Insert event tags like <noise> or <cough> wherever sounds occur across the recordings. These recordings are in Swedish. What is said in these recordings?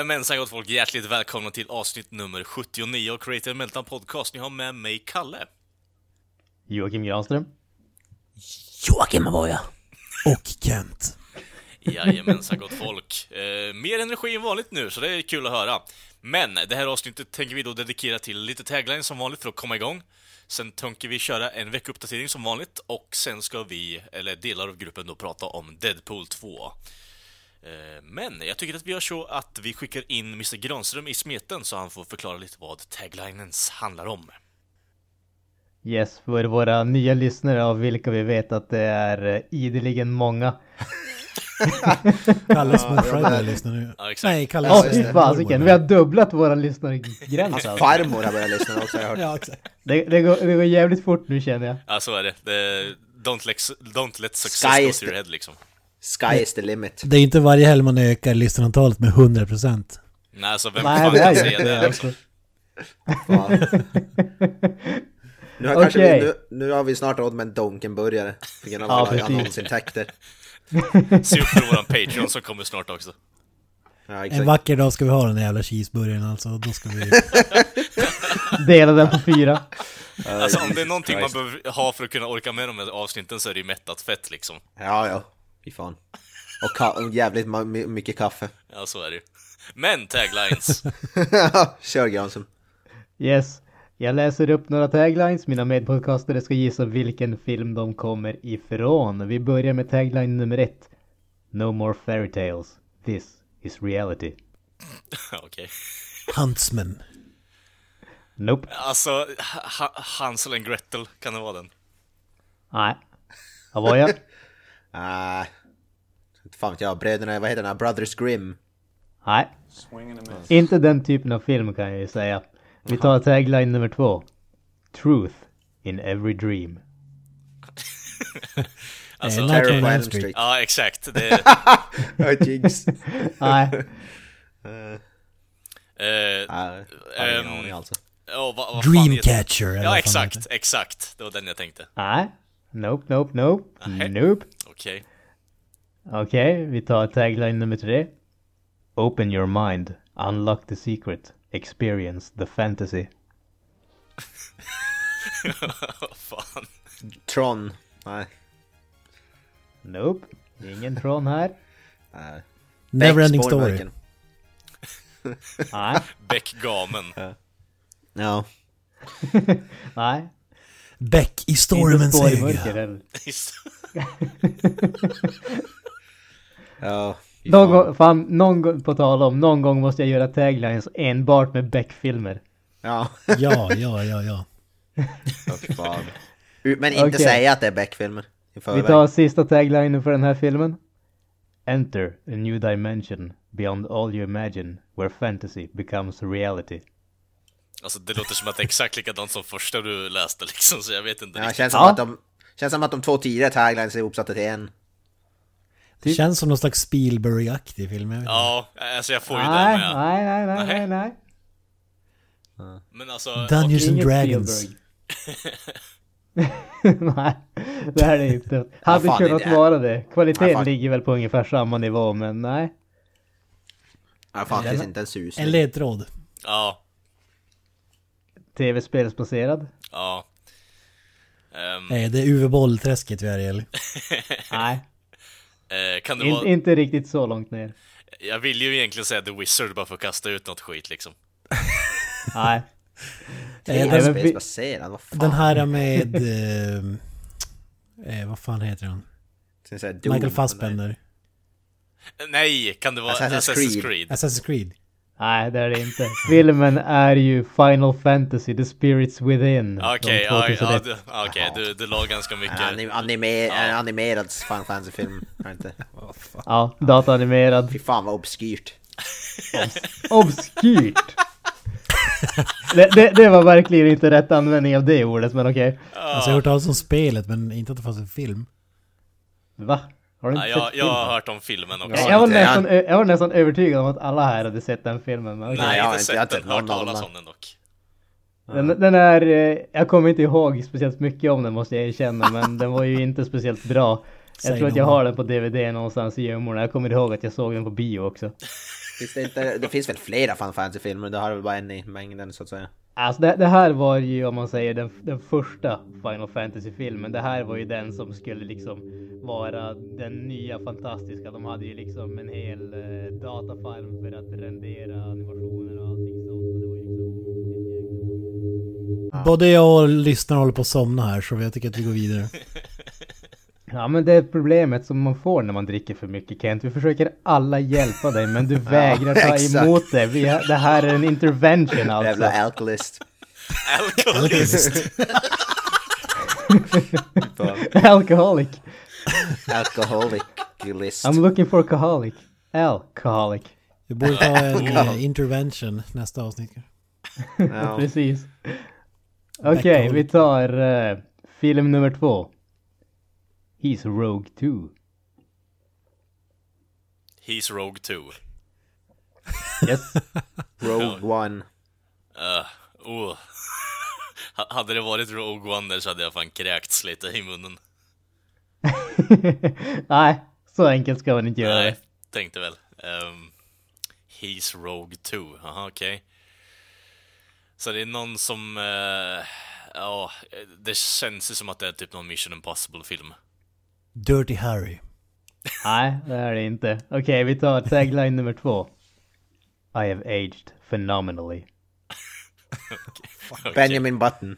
Jajamensan gott folk, hjärtligt välkomna till avsnitt nummer 79 av Creative Meltdown Podcast. Ni har med mig Kalle. Joakim Granström. Joakim Avoya. Och Kent. Jajamensan gott folk. Eh, mer energi än vanligt nu, så det är kul att höra. Men det här avsnittet tänker vi då dedikera till lite tagline som vanligt för att komma igång. Sen tänker vi köra en veckuppdatering som vanligt och sen ska vi, eller delar av gruppen då, prata om Deadpool 2. Eh, Men jag tycker att vi gör så att vi skickar in Mr Granström i smeten så han får förklara lite vad taglinens handlar om. Yes, för våra nya lyssnare av vilka vi vet att det är eh, ideligen många. Kalles morsa är lyssnar nu. Ja, exakt. Nej, Kalles Ja, eh, fy fasiken. Vi har dubblat våra lyssnargräns Hans alltså. <laughs> farmor har börjat lyssna också, har jag hört. Ja, exakt. Det, det, går, det går jävligt fort nu känner jag. Ja, så är det. det don't, let, don't let success Sky go to your head liksom. Sky is the limit. Det är inte varje helg man ökar lyssnarantalet med 100%. Nej, alltså vem Nej, fan det är kan säga det det. Alltså. Nu har, kanske Okej. vi, nu, nu har vi snart råd med en Donken-burgare. På grund av alla annonsintäkter. <laughs> Se upp för våran Patreon som kommer snart också. Ja, En vacker dag ska vi ha den där jävla cheeseburgaren alltså. Då ska vi... <laughs> Dela den på fyra. Alltså om det är någonting man behöver ha för att kunna orka med de här avsnitten så är det ju mättat fett liksom. Ja, ja. Fy fan. Och, ka- jävligt ma- my- mycket kaffe. Ja, så är det. Men taglines. <laughs> Kör Granström. Yes. Jag läser upp några taglines. Mina medpodcastare ska gissa vilken film de kommer ifrån. Vi börjar med tagline nummer ett. No more fairy tales. This is reality. <laughs> Okej. Huntsman. Nope. Alltså, ha- ha- Hansel and Gretel, kan det vara den? Nej. Avoya? Uh, fan vet jag, bröderna, vad heter den här? Brothers Grimm. Nej. Inte den typen av film kan jag ju säga. Vi tar tagline nummer två. Truth in every dream. <laughs> Alltså, Eh, Terror Elm Street. Street. Ja, exakt. Det, <laughs> Ja, Jigs. <laughs> Nej. Eh, aning alltså. Dreamcatcher Ja, exakt, exakt. Det var den jag tänkte. Nej. Nope, nope, nope. Nej. Nope. Okej. Okej, vi tar tagline nummer tre. Open your mind. Unlock the secret. Experience the fantasy. <laughs> Fan. Tron. Nej. Nope. Ingen Tron här. Uh, Neverending Story. <laughs> Nej. Beck Gamen. Ja. <laughs> Nej. Beck i stormens öga. Ja. Någon gång, fan, någon gång, på tal om, någon gång måste jag göra taglines enbart med Beck-filmer. Ja. Ja, ja, ja, ja. Fan. Men inte Okej. säga att det är Beck-filmer. Vi tar sista taglinen för den här filmen. Enter a new dimension beyond all you imagine where fantasy becomes reality. Alltså det låter som att det är exakt likadant som första du läste liksom, så jag vet inte Ja, riktigt. känns som, Ja. att de, känns som att de två tidigare taglines är ihopsatta till en. Det känns som någon slags Spielberg-aktig film. Ja, alltså jag får ju Nej, den med. nej, nej, nej, Nej. nej. Men alltså... Dungeons and Dragons. <laughs> Nej, det här är inte... Hade fan, kunnat vara det. Kvaliteten Ja, fan. ligger väl på ungefär samma nivå, men nej. Ja, faktiskt inte en sus. En ledtråd. Ja, Tv-spelsbaserad? ja. Ehm, Nej, det är Uwe Boll-träsket vi är i. eller? <laughs> Nej, eh, kan det in, vara... inte riktigt så långt ner. Jag vill ju egentligen säga The Wizard bara för att kasta ut något skit liksom. <laughs> Nej. Eh, den, vi- vad fan. den här med... <laughs> Eh, eh, vad fan heter han? Michael? Fassbender. Nej, kan det vara Assassin's Assassin's, Creed. Creed? Assassin's Creed. Nej, det är det inte. Filmen är ju Final Fantasy, The Spirits Within. Okej, från ja, ja, 2001. du, du, la ganska mycket. Anim anime en animerad Final Fantasy-film. Inte. <laughs> Ja, dataanimerad. Fy fan vad obskyrt. Obs- <laughs> obskyrt. Det, det, det var verkligen inte rätt användning av det ordet, men okej. Alltså jag har hört talas om spelet men inte att det fanns en film. Va? Har du inte Ja, sett jag, jag har hört om filmen också. jag, var nästan, jag var nästan övertygad om att alla här hade sett den filmen. Men okej. Nej, jag har inte sett den. Hört talas om den dock. Den, den är, eh, jag kommer inte ihåg speciellt mycket om den måste jag erkänna, men <laughs> den var ju inte speciellt bra. Jag tror att jag har den på DVD någonstans i gömmorna. Jag kommer ihåg att jag såg den på bio också. Finns det, inte, det finns väl flera Final Fantasy-filmer, det har väl bara en i mängden så att säga. Alltså det, det här var ju om man säger den, den första Final Fantasy-filmen. Det här var ju den som skulle liksom vara den nya fantastiska. De hade ju liksom en hel eh, datafarm för att rendera animationer och allting sånt. Och det var ju liksom... Både jag och lyssnarna håller på att somna här så jag tycker att vi går vidare. <laughs> Ja men det är problemet som man får när man dricker för mycket Kent. Vi försöker alla hjälpa dig men du <laughs> vägrar ta exakt. emot det. Vi har, det här är en intervention <laughs> alltså. Jävla alkoholist. <laughs> Alkoholist! Alcoholic. Alcoholic-list. I'm looking for alcoholic. Alcoholic. Vi borde ta en eh, intervention nästa avsnitt. Precis. Okej, vi tar eh, film nummer två. He's Rogue 2. He's Rogue 2. Yes. <laughs> Rogue One. Uh, oh. <laughs> Ha- hade det varit Rogue One där så hade jag fan kräkts lite i munnen. <laughs> Nej, så enkelt ska man inte göra Nej, det. tänkte väl. Um, he's Rogue 2, jaha okej. Så det är någon som... eh, Ja, det känns ju som att det är typ någon Mission Impossible-film. Dirty Harry. Nej, det är det inte. Okej, vi tar tagline nummer två. I have aged phenomenally. Okej. Benjamin Button.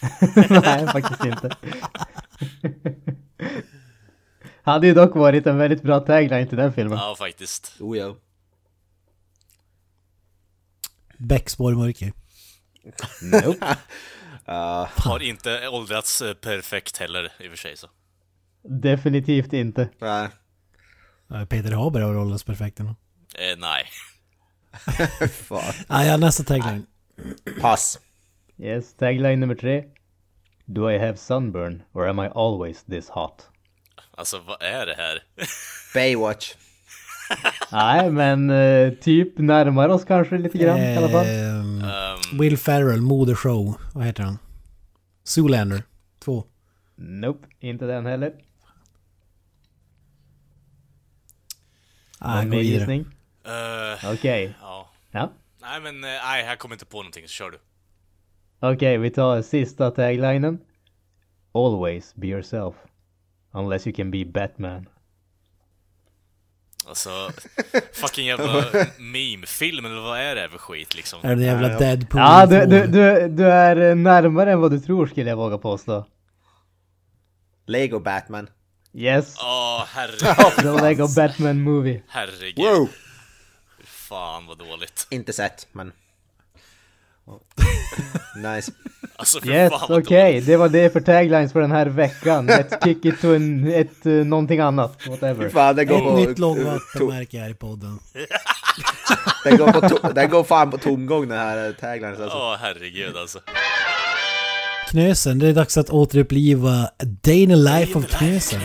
<laughs> Nej, faktiskt inte. Hade ju dock varit en väldigt bra tagline till den filmen. Ja, faktiskt. Oh ja. Bäcksborg mörker. Nope. Uh, <laughs> <laughs> Har inte åldrats eh, perfekt heller, i och för sig så. Definitivt inte. uh, Ja, Peter Haber har rollats perfekt ändå. Eh, nej. <laughs> fan. Ah, ja, nästa tagline. Pass. Yes, tagline nummer tre. Do I have sunburn or am I always this hot? Alltså, vad är det här? <laughs> Baywatch. Nej, men eh, typ närmar oss kanske lite grann i alla fall. Ehm, Ehm, Will Ferrell, modershow. Vad heter han? Zoolander 2. Nope, inte den heller. Ah, Någon gå mer vidare. gissning? eh, Okej. ja. Ja. Nej, men eh, nej, jag kommer inte på någonting, så kör du. Okej, vi tar sista taglinen. Always be yourself. Unless you can be Batman. Alltså, fucking <laughs> jävla meme-film, eller vad är det för skit liksom? Är det jävla. Deadpool? Ja, du, 2? du, du, du är eh, närmare än vad du tror skulle jag våga påstå. Lego Batman. Yes, Åh, herregud. the Lego Batman movie. Herregud. Wow! Fan vad dåligt. Inte sett, men... <laughs> nice. Alltså Yes, fan okej, dåligt. det var det för taglines för den här veckan. <laughs> Let's kick it to en, ett, uh, någonting annat, whatever. Fan, det går Ett på... nytt lågvattenmärke här i podden. <laughs> Den går, på den går fan på tomgång den här taglinen alltså. Åh herregud alltså. Knösen, det är dags att återuppliva A Day in the Life of Knösen.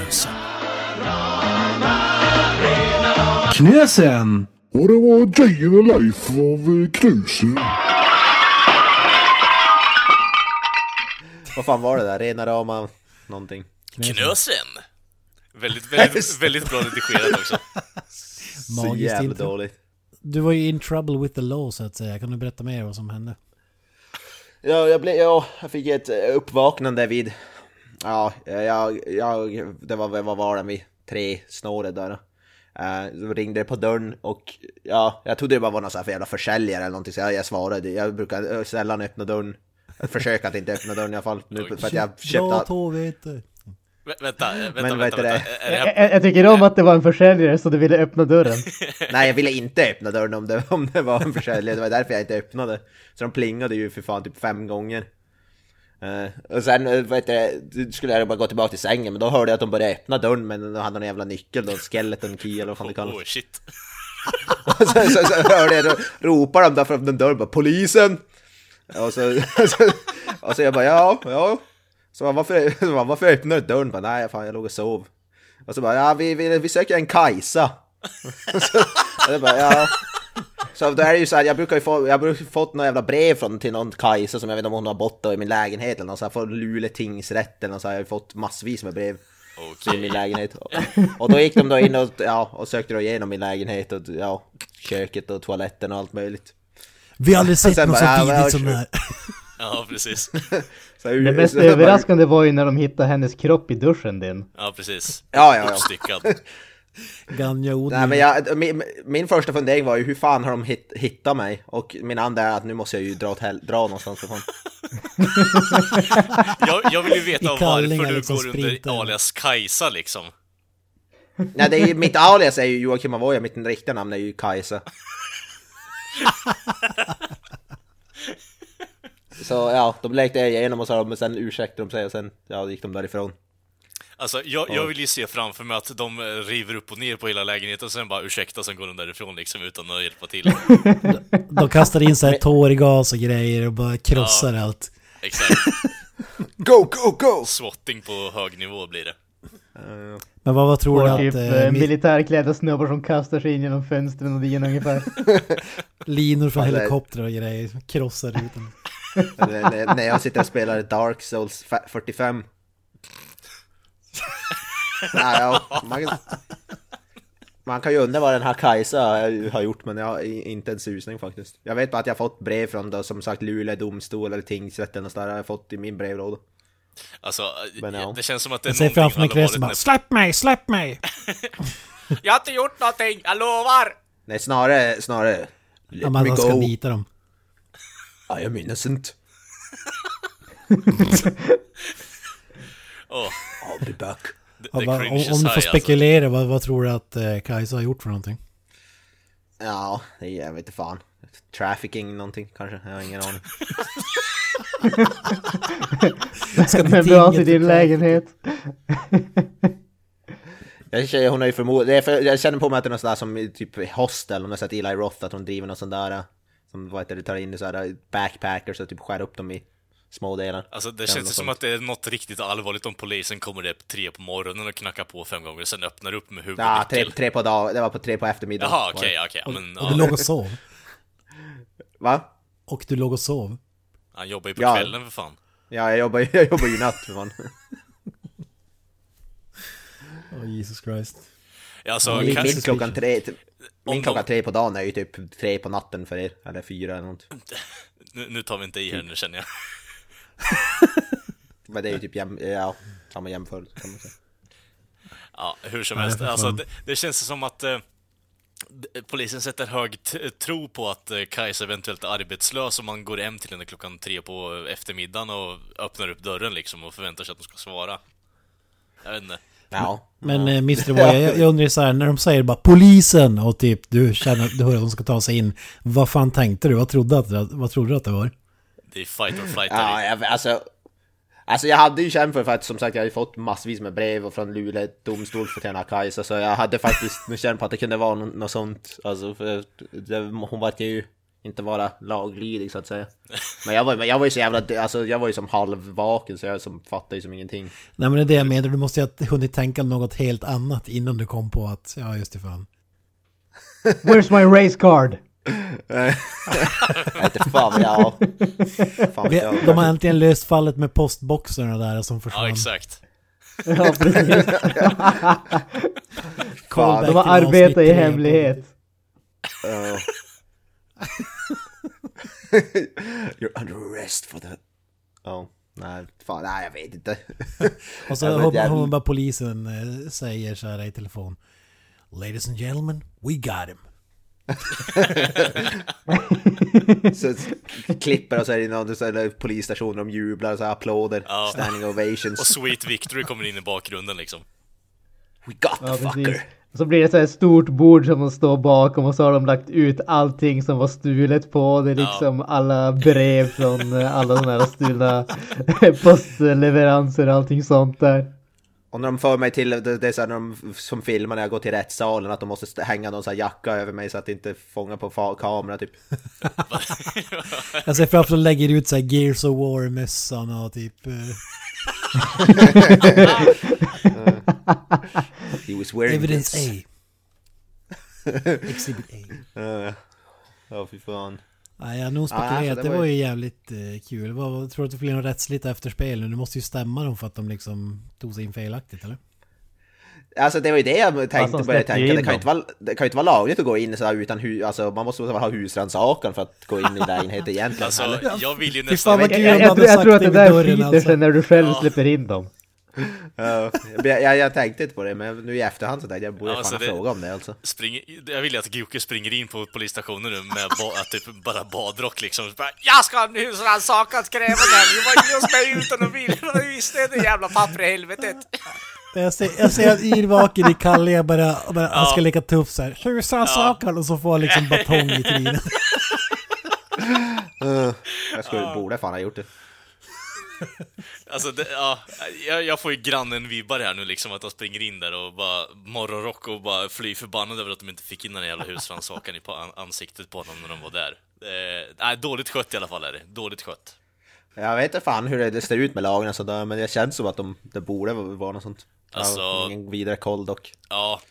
Knösen! Och det var Day in the Life av eh, Knuse. Vad fan var det där? Rena rama någonting. Knösen! Väldigt, väldigt, väldigt bra redigerat också. Så Magiskt jävla intro. dåligt. Du var ju in trouble with the law så att säga. Kan du berätta mer vad som hände? Ja, jag, blev, ja, jag fick ett eh, uppvaknande vid... Ja, jag, jag, det var, vad var det, vid tre snåret där. Uh, så ringde det på dörren och ja, jag trodde det bara var någon sån här för jävla försäljare eller någonting så jag, jag svarade. Jag brukar eh, sällan öppna dörren. Jag försöker att inte öppna dörren i alla fall. Nu, för att jag Ja, köpte... tåvete. Vä- vänta, eh, vänta, Men vänta, vänta. Jag, jag, jag tycker om att det var en försäljare så du ville öppna dörren. <laughs> Nej, jag ville inte öppna dörren om det, om det var en försäljare. Det var därför jag inte öppnade. Så de plingade ju för fan typ fem gånger. Eh, och sen uh, vet du, skulle jag bara gå tillbaka till sängen, men då hörde jag att de började öppna dörren men de hade någon jävla nyckel då, skeleton key eller vad fan det kallas. Oh shit. <laughs> och så, så, så hörde jag, då ropar de där från den dörren bara polisen! Och så, <laughs> så, och så jag bara ja, ja. Så han, varför, <laughs> så han, varför öppnar du dörren? Bara, Nej, fan jag låg och sov. Och så bara, ja vi, vi, vi söker en Kajsa. <laughs> så, jag bara, ja. Så då är det ju så här, jag brukar ju få, jag brukar fått några jävla brev från till någon Kajsa som jag vet inte om hon har bott i min lägenhet eller något så här, från Luleå tingsrätt eller något så här, jag har ju fått massvis med brev i Okej. min lägenhet. Och då gick de då in och, ja, och sökte då igenom min lägenhet och ja, köket och toaletten och allt möjligt. Vi har aldrig sett något så bara, vidrigt vad- som det här. Ja, precis. <laughs> Så, Det mest överraskande var ju när de hittade hennes kropp i duschen din. Ja, precis. Ja, ja, ja. Uppstyckad. <laughs> Ganja Nej men jag, min, min första fundering var ju hur fan har de hit, hittat mig? Och min andra är att nu måste jag ju dra, åt hel, dra någonstans fan. <laughs> Jag, jag vill ju veta varför du liksom går sprintar. under alias Kajsa liksom. Nej, det är ju, mitt alias är ju Joakim Avoya, mitt riktiga namn är ju Kajsa. Så ja, de lekte igenom och sa men sen ursäktade de sig och sen ja, gick de därifrån. Alltså, jag, jag vill ju se framför mig att de eh, river upp och ner på hela lägenheten och sen bara ursäkta, sen går de därifrån liksom utan att hjälpa till. <laughs> De kastar in så här tårgas och grejer och bara krossar allt. Exakt. <laughs> Go, go, go! Swatting på hög nivå blir det. Men vad, vad tror du Och att typ eh, eh, mi- militärklädda snubbar som kastar sig in genom fönstren och din ungefär. <laughs> linor från det helikoptrar och grejer krossar rutan? När, jag sitter och spelar Dark Souls fa- 45. Nej, ja, man, man kan ju undra vad den här Kajsa har- gjort men jag har inte en susning faktiskt. Jag vet bara att jag har fått brev från då, som sagt Luleå domstol eller tingsrätten och sådär har jag fått i min brevlåda. Alltså, Men ja. det känns som att det är Jag ser någonting framför mig bara. Släpp mig, släpp mig! <laughs> Jag har inte gjort någonting, jag lovar! Nej, snarare, snarare... Ja, man ska nita dem. I am innocent. Åh, I'll be back. Ja, vad- cringes om, om du får alltså. spekulera, vad, vad tror du att eh, Kajsa har gjort för någonting? Ja, det är, jag vet inte fan. Trafficking någonting kanske, jag har ingen aning. <laughs> Ska Men bra till din lägenhet. Jag känner, hon är ju förmodligen, jag känner på mig att det är något sådär som i typ Hostel, om du har sett Eli Roth, att hon driver något sånt där äh, Som vad heter det, tar in i sådär backpackers och typ skär upp dem i små delar Alltså det känns ju som att det är något riktigt allvarligt om polisen kommer upp tre på morgonen och knackar på fem gånger, sen öppnar upp med huvudet Ja, tre, tre på dag, det var på tre på eftermiddagen Jaha, var det. okej, okej. ja, men, Och du ja, låg och sov. Va? Och du låg och sov. Han jobbar ju på Ja. kvällen för fan. Ja, jag jobbar, ju- <laughs> jag jobbar ju natt för fan <laughs> Oh, Jesus Christ. Ja, Alltså, Ja, Min, lite kan, min suspicious. klockan tre, min Om klockan de- tre på dagen är ju typ tre på natten för er, eller fyra eller något <laughs> nu, nu tar vi inte i här nu känner jag. <laughs> Men det är ju typ jäm, ja, samma jämförelse kan man säga Ja, hur som helst. Alltså, det, det känns som att eh, polisen sätter hög tro på att eh, Kajsa eventuellt är arbetslös om man går hem till henne klockan tre på eftermiddagen och öppnar upp dörren liksom och förväntar sig att de ska svara. Jag vet inte. Ja, Men eh, Mr. Boy, <laughs> jag, jag undrar så här, när de säger bara polisen och typ du känner, du hör att de ska ta sig in. Vad fan tänkte du? Vad trodde, att, vad trodde du att det var? Det är fight or flight Ja, jag, alltså, alltså jag hade ju känt för, för att som sagt jag hade fått massvis med brev och från Luleå domstol för Tjena Kajsa så jag hade faktiskt <laughs> känt på att det kunde vara något, något sånt. Alltså, för det, hon var ju inte vara laglydig så att säga. Men jag var, men jag var ju så jävla, alltså jag var ju som halvvaken så jag som fattade ju som ingenting. Nej men det är det jag menar, du måste ju ha hunnit tänka något helt annat innan du kom på att, ja just det fan. Where's my race card? <laughs> Jag inte fan, ja. Fan Vi, jag. de har äntligen löst fallet med postboxarna där som försvann. Ja, exakt. Ja, precis. De har arbetat i hemlighet. You're under arrest for that. Ja, nej, fan, nej jag vet inte. <laughs> Och så hör hör bara polisen eh, säger så här i telefon. Ladies and gentlemen, we got him. <laughs> så klipper och så är det någon så är det polisstation de jublar och så här applåder, Ja. standing ovations. Och Sweet Victory kommer in i bakgrunden liksom. We got the Ja, fucker! Så blir det så här stort bord som de står bakom och så har de lagt ut allting som var stulet på. Det är liksom alla brev från eh, alla sådana här stulna postleveranser och allting sånt där. Och när de för mig till, det, det är så här när de som filmar när jag går till rättssalen, att de måste st- hänga någon sån här jacka över mig så att det inte fångar på kamera typ. <laughs> Jag ser framför mig att de lägger ut så här Gears of War-mössan och typ... <laughs> He was wearing Evidence this. A. Exhibit A. <laughs> Ja, fy fan. Nej, jag har nog Ja, spekulerat. alltså, det, det var ju jävligt eh, kul. Vad, tror du att det blir något rättsligt efterspel nu? Det måste ju stämma dem för att de liksom tog sig in felaktigt, eller? Alltså det var ju det jag tänkte, de började tänka. in Det kan, inte vara, det kan ju inte vara lagligt att gå in så här utan hus, alltså man måste ha husrannsakan för att gå in i lägenheten egentligen. Alltså, jag vill ju nästan... Jag, jag, jag, jag tror att det där skiter alltså. sig när du själv Ja. släpper in dem. <laughs> Ja, jag, jag, tänkte inte på det, men nu i efterhand så tänkte jag, jag borde Ja, fan alltså, ha det- frågat om det alltså. Spring, jag vill ju att Goke springer in på polisstationen nu med ba, att typ bara badrock liksom. Bara, jag ska ha en husrannsakan, skräva den! Du var hos mig utan att vilja, du visste det jävla papper i helvetet! Jag ser, jag ser att yrvaken i Kalle bara, bara han ska Ja. leka tuff så här. Husrannsakan! Och så får han liksom batong i trynet. <laughs> Jag skulle, borde fan ha gjort det. <laughs> Alltså, det, ja, jag, jag får ju grannen-vibbar här nu liksom, att de springer in där och bara morgonrock och bara fly förbannade över att de inte fick in den jävla husrannsakan i ansiktet på dem när de var där. Eh, nej, dåligt skött i alla fall är det. Dåligt skött. Jag vet inte fan hur det, det ser ut med lagen och sådär, men det känns som att de, det borde vara något sånt. Alltså- ingen vidare koll dock. Ja.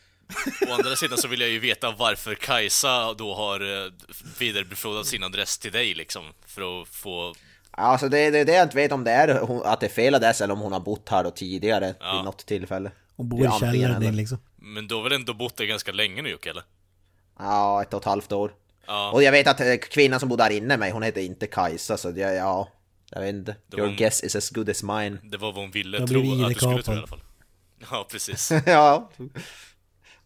Å andra sidan så vill jag ju veta varför Kajsa då har eh, vidarebefordrat sin adress till dig liksom, för att få... Alltså det, det är det jag inte vet om det är hon, att det är fel adress eller om hon har bott här då tidigare Ja. vid något tillfälle. Det bor i källaren din liksom. Men du har väl ändå bott där ganska länge nu Jocke, eller? Ja, ett och ett halvt år. Ja. Och jag vet att eh, kvinnan som bodde där inne med mig, hon heter inte Kajsa så det, ja, jag vet inte. Det Your en- guess is as good as mine. Det var vad hon ville Jag tro att du skulle tro i alla fall. Ja, precis. <laughs> ja.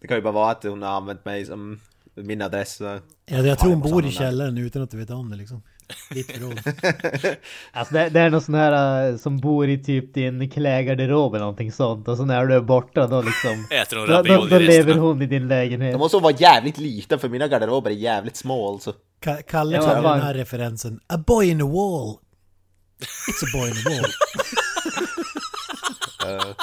Det kan ju bara vara att hon har använt mig som min adress. så- Ja, jag tror hon bor i hon källaren utan att du vet om det liksom. Ditt förråd. <laughs> Alltså det, det är någon sån här äh, som bor i typ din klädgarderob eller någonting sånt och så när du är borta då liksom <laughs> Äter hon då, då, då lever hon i din lägenhet. De måste vara jävligt liten för mina garderober är jävligt small så. Ka- Kalle Ja, klarar bara- den här referensen. A boy in a wall. It's a boy in a wall. <laughs>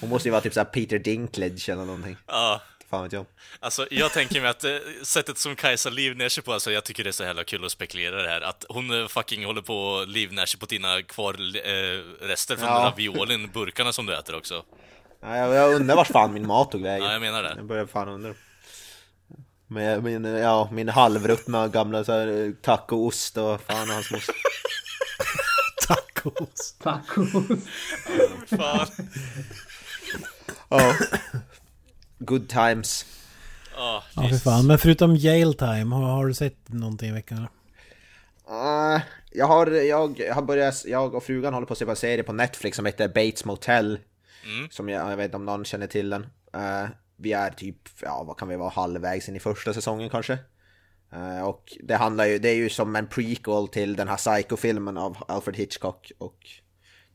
Hon måste ju vara typ såhär Peter Dinklage eller någonting. Ja. Fan vet jag. Alltså, jag tänker mig att eh, sättet som Kajsa livnär sig på, alltså jag tycker det är så jävla kul att spekulera det här, att hon eh, fucking håller på och livnär sig på dina kvar eh, rester från Ja. raviolin, burkarna som du äter också. Ja, jag, jag undrar vart fan min mat tog vägen. Ja, jag menar det. Jag börjar fan undra. Med min, ja, min halvruttna gamla så här, eh, tacoost och fan och hans moster. Tacos. Tacos. Fan. Ja. Good times. Ja, Ja, för fan. Men förutom jail time, har, har du sett någonting i veckan? Uh, jag har, jag har börjat, jag och frugan håller på att se på en serie på Netflix som heter Bates Motel. Som jag, jag vet inte om någon känner till den. Eh, vi är typ, ja vad kan vi vara, halvvägs in i första säsongen kanske. Eh, och det handlar ju, det är ju som en prequel till den här Psycho-filmen av Alfred Hitchcock. Och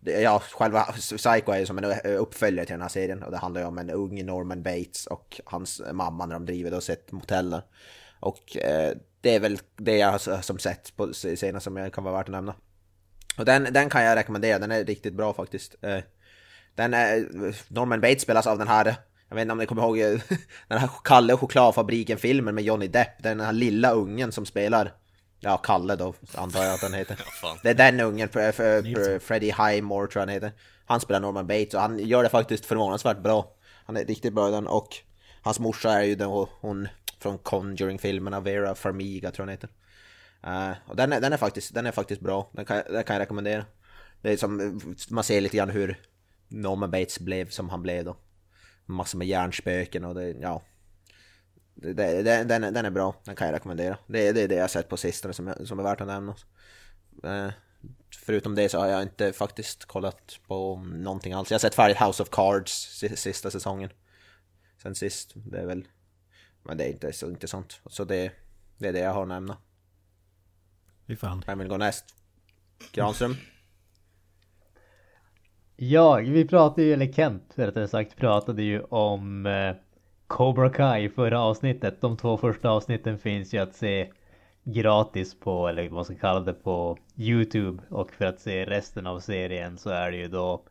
ja, själva Psycho är ju som en eh, uppföljare till den här serien. Och det handlar ju om en ung Norman Bates och hans mamma när de driver då sitt motell där. Och eh, det är väl det jag har som sett på senast som jag kan vara värt att nämna. Och den, den kan jag rekommendera, den är riktigt bra faktiskt. Eh, Den är, Norman Bates spelas av den här, jag vet inte om ni kommer ihåg eh, <laughs> den här Kalle och chokladfabriken-filmen med Johnny Depp. Den här lilla ungen som spelar, ja Kalle då antar jag att den heter. <laughs> Ja. Det är den ungen, för, för, för Freddie Highmore tror jag han heter. Han spelar Norman Bates och han gör det faktiskt förvånansvärt bra. Han är riktigt bra i den och hans morsa är ju den, hon från Conjuring-filmerna, Vera Farmiga tror jag hon heter. Eh, och den är, den, är faktiskt, den är faktiskt bra, den kan, den kan jag rekommendera. Det är som, man ser lite grann hur Norman Bates blev som han blev då. Massor med hjärnspöken och det, ja. Den, är- den är bra, den kan jag rekommendera. Det, är- det är det jag sett på sistone som, som är värt att nämna. Eh, förutom det så har jag inte faktiskt kollat på någonting alls. Jag har sett färdigt House of Cards si- sista säsongen. Sen sist, det är väl... Men det är inte så intressant. Så det, det är det jag har att nämna. Fy fan. Vem vill gå näst? Granström? Ja, vi pratade ju, eller Kent rättare sagt, pratade ju om eh, Cobra Kai i förra avsnittet. De två första avsnitten finns ju att se gratis på, eller vad man ska kalla det, på Youtube. Och för att se resten av serien så är det ju då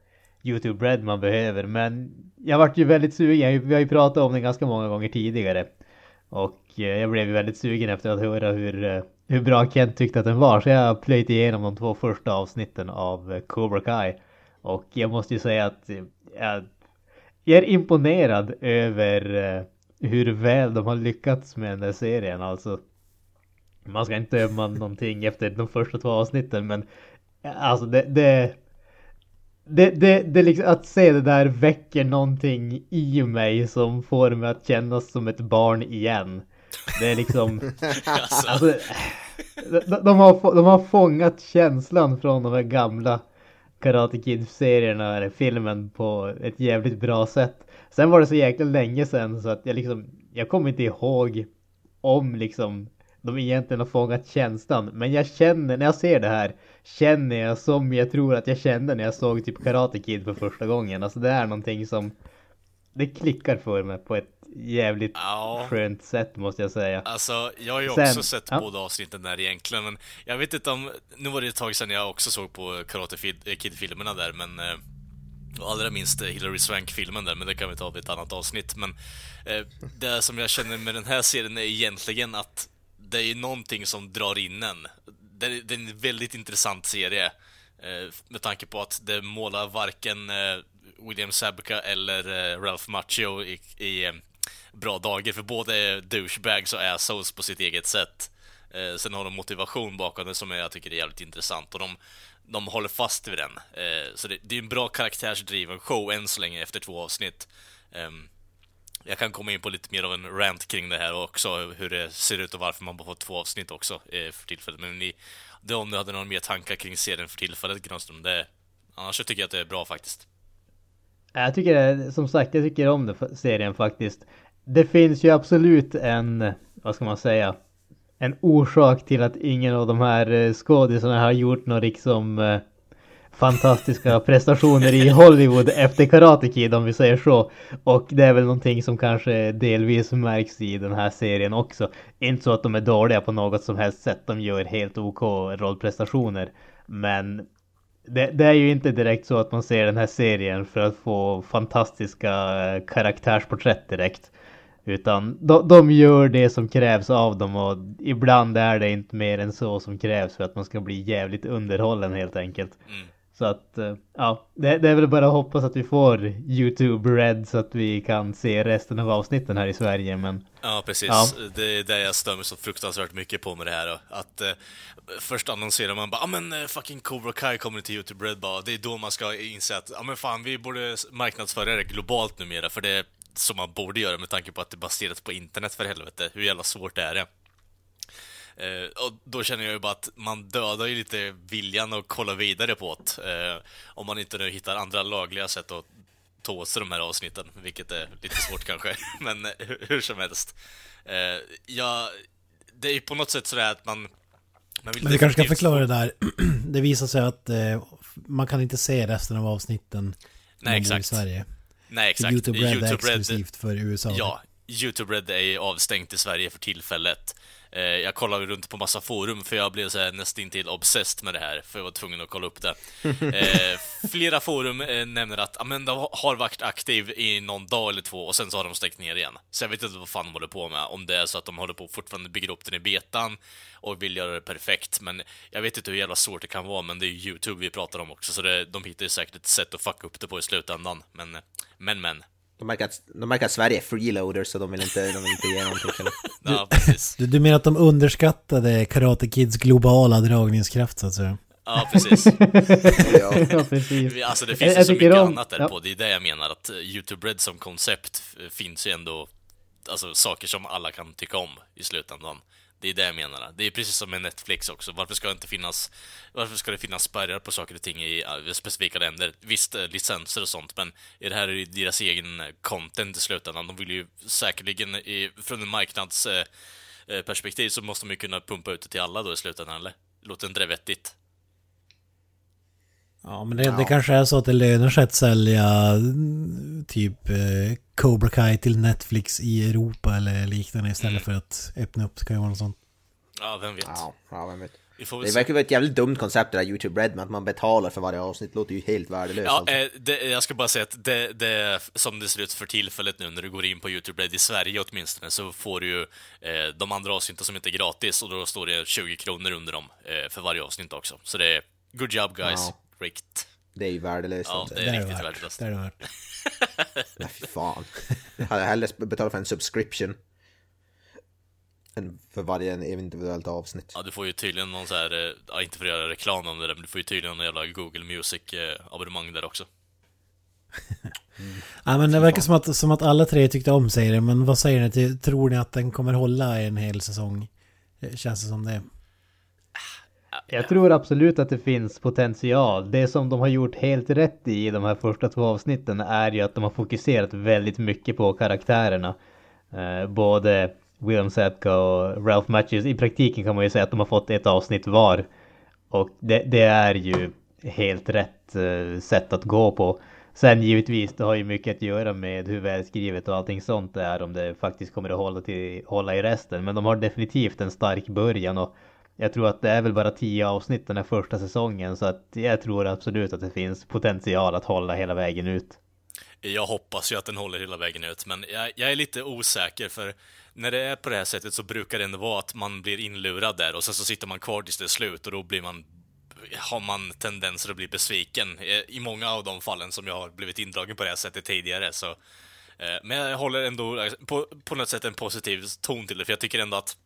YouTube Red man behöver. Men jag vart ju väldigt sugen. Vi har ju pratat om den ganska många gånger tidigare. Och eh, jag blev ju väldigt sugen efter att höra hur, eh, hur bra Kent tyckte att den var. Så jag har plöjt igenom de två första avsnitten av eh, Cobra Kai. Och jag måste ju säga att jag, jag är imponerad över hur väl de har lyckats med den där serien. Alltså, man ska inte döma någonting efter de första två avsnitten men alltså det, det det, det, det liksom, att se det där väcker någonting i mig som får mig att kännas som ett barn igen. Det är liksom... alltså. <laughs> alltså de, de, har, de har fångat känslan från de här gamla Karate Kid-serierna, eller filmen, på ett jävligt bra sätt. Sen var det så jäkla länge sedan så att jag liksom, jag kommer inte ihåg om liksom de egentligen har fångat känslan. Men jag känner, när jag ser det här, känner jag som jag tror att jag kände när jag såg typ Karate Kid för första gången. Alltså det är någonting som, det klickar för mig på ett jävligt ja. skönt sätt måste jag säga. Alltså, jag har ju också Sen, sett ja. båda avsnitten där egentligen, men jag vet inte om, nu var det ett tag sedan jag också såg på Karate Kid-filmerna där, men eh, och allra minst Hillary Swank-filmen där, men det kan vi ta vid ett annat avsnitt. Men eh, det som jag känner med den här serien är egentligen att det är någonting som drar in en. Det är, det är en väldigt intressant serie. Eh, med tanke på att det målar varken eh, William Sabka eller eh, Ralph Macchio i, i bra dagar, för båda är douchebags och assholes på sitt eget sätt. Eh, sen har de motivation bakom det som jag tycker är jävligt intressant och de, de håller fast vid den. Eh, så det, det är en bra karaktärsdriven show än så länge efter två avsnitt. Eh, jag kan komma in på lite mer av en rant kring det här också, hur det ser ut och varför man bara får två avsnitt också eh, för tillfället. Men ni, det om du hade några mer tankar kring serien för tillfället, Granström, det... Annars tycker jag att det är bra faktiskt. Jag tycker, som sagt, jag tycker om det, serien faktiskt. Det finns ju absolut en, vad ska man säga, en orsak till att ingen av de här eh, skådisarna har gjort något liksom fantastiska <laughs> prestationer i Hollywood efter Karate Kid om vi säger så. Och det är väl någonting som kanske delvis märks i den här serien också. Inte så att de är dåliga på något som helst sätt, de gör helt OK rollprestationer. Men det, det, är ju inte direkt så att man ser den här serien för att få fantastiska eh, karaktärsporträtt direkt. Utan de, de gör det som krävs av dem och ibland är det inte mer än så som krävs för att man ska bli jävligt underhållen helt enkelt. Mm. Så att, eh, ja, det, det, är väl bara att hoppas att vi får YouTube Red så att vi kan se resten av avsnitten här i Sverige, men... Ja, precis. Ja. Det är det jag stör mig så fruktansvärt mycket på med det här. Att eh, först annonserar man bara ja men eh, fucking Cobra Kai kommer till YouTube Red bara. Det är då man ska inse att ja men fan, vi borde marknadsföra det globalt numera, för det är som man borde göra med tanke på att det baseras på internet för helvete. Hur jävla svårt är det? Eh, och då känner jag ju bara att man dödar ju lite viljan att kolla vidare på det. Eh, om man inte nu hittar andra lagliga sätt att ta åt sig de här avsnitten, vilket är lite svårt <laughs> kanske. Men hur, som helst. Eh, ja, det är ju på något sätt sådär att man... man Men vi kanske ska förklara det där. <clears throat> det visar sig att man kan inte se resten av avsnitten Nej, exakt. i Sverige. Nej, exakt. YouTube Red YouTube är exklusivt Red, för USA. Ja, YouTube Red är avstängt i Sverige för tillfället. Eh, jag kollade runt på massa forum för jag blev så här nästintill obsessed med det här, för jag var tvungen att kolla upp det. <laughs> Eh, flera forum eh, nämner att Amanda har varit aktiv i någon dag eller två och sen så har de stängt ner igen. Så jag vet inte vad fan de håller på med, om det är så att de håller på fortfarande bygger upp den i betan och vill göra det perfekt, men jag vet inte hur jävla svårt det kan vara, men det är ju YouTube vi pratar om också, så det, de hittar ju säkert ett sätt att fucka upp det på i slutändan. Men, men, men. De märker, att, de märker att Sverige är freeloader så de vill inte, de vill inte ge någonting till <laughs> ja, precis. Du, du menar att de underskattade Karate Kids globala dragningskraft så att säga? Ja, precis. <laughs> <laughs> ja, precis. Alltså det finns ju så mycket om... annat där ja. på. Det är det jag menar, att YouTube Red som koncept finns ju ändå alltså, saker som alla kan tycka om i slutändan. Det är det jag menar. Det är precis som med Netflix också. Varför ska det inte finnas... Varför ska det finnas spärrar på saker och ting i eh, specifika länder? Visst, eh, licenser och sånt, men är det här är deras egen eh, content i slutändan. De vill ju säkerligen, i, från en marknadsperspektiv, så måste de ju kunna pumpa ut det till alla då i slutändan, eller? Låter inte det vettigt? Ja, men det, ja. det kanske är så att det lönar sig att sälja mm, typ eh, Cobra Kai till Netflix i Europa eller liknande istället mm. för att öppna upp. Det kan ju vara något sånt. Ja, vem vet. Ja, ja vem vet. Det se. verkar vara ett jävligt dumt koncept det där YouTube Red att man betalar för varje avsnitt. Det låter ju helt värdelöst. Ja, alltså. eh, det, jag ska bara säga att det, det, som det ser ut för tillfället nu när du går in på YouTube Red i Sverige åtminstone, så får du ju eh, de andra avsnitten som inte är gratis och då står det 20 kronor under dem eh, för varje avsnitt också. Så det är good job guys. Ja. Rikt. Det är ju värdelöst. Ja, det Det är är riktigt värdelöst. Det är det värt. <laughs> Nej, fy fan. Jag hade hellre betalat för en subscription. Än för varje individuellt avsnitt. Ja, du får ju tydligen någon så här, eh, ja, inte för att göra reklam om det där, men du får ju tydligen någon jävla Google Music-abonnemang där också. <laughs> Ja, men det verkar som att, som att alla tre tyckte om serien, men vad säger ni? Tror ni att den kommer hålla en hel säsong? Eh, Känns det som det? Jag tror absolut att det finns potential. Det som de har gjort helt rätt i de här första två avsnitten är ju att de har fokuserat väldigt mycket på karaktärerna. Eh, både William Zetka och Ralph Matthews. I praktiken kan man ju säga att de har fått ett avsnitt var. Och det, det är ju helt rätt eh, sätt att gå på. Sen givetvis, det har ju mycket att göra med hur välskrivet och allting sånt det är. Om det faktiskt kommer att hålla, till, hålla i resten. Men de har definitivt en stark början. och jag tror att det är väl bara tio avsnitt den här första säsongen så att jag tror absolut att det finns potential att hålla hela vägen ut. Jag hoppas ju att den håller hela vägen ut, men jag, jag är lite osäker för när det är på det här sättet så brukar det ändå vara att man blir inlurad där och sen så sitter man kvar tills det är slut och då blir man har man tendenser att bli besviken eh, i många av de fallen som jag har blivit indragen på det här sättet tidigare. Så, eh, men jag håller ändå eh, på, på något sätt en positiv ton till det, för jag tycker ändå att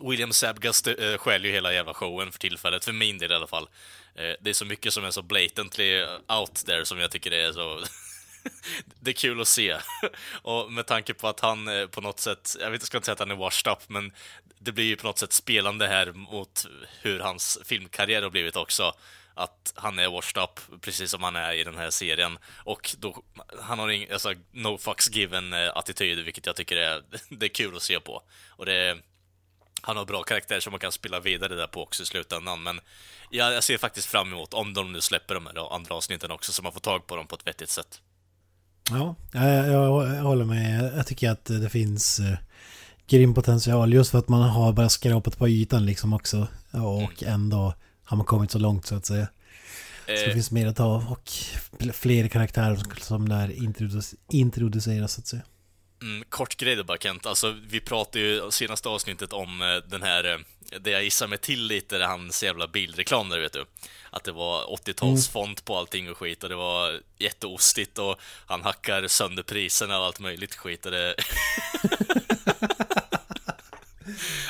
William Sabga äh, eh, stjäl ju hela jävla showen för tillfället, för min del i alla fall. Eh, det är så mycket som är så blatantly out there som jag tycker det är så... <laughs> det är kul att se. <laughs> och med tanke på att han eh, på något sätt, jag vet jag ska inte säga att han är washed up, men det blir ju på något sätt spelande här mot hur hans filmkarriär har blivit också. Att han är washed up, precis som han är i den här serien. Och då, han har ingen, alltså, no fucks given eh, attityd, vilket jag tycker är, <laughs> det är kul att se på. Och det är, han har bra karaktär som man kan spela vidare där på också i slutändan, men jag, jag ser faktiskt fram emot om de nu släpper de här andra avsnitten också, så man får tag på dem på ett vettigt sätt. Ja, jag, jag, håller med. Jag tycker att det finns eh, grym potential just för att man har bara skrapat på ytan liksom också. Och ändå har man kommit så långt så att säga. Så det Eh, finns mer att ta och fler karaktärer som lär introduce- introduceras så att säga. Mm, kort grej då bara Kent, alltså vi pratade ju senaste avsnittet om eh, den här, eh, det jag gissar mig till lite, det hans jävla bildreklam där vet du. Att det var 80-talsfont på allting och skit och det var jätteostigt och han hackar sönder priserna och allt möjligt skit och det... <laughs> <laughs>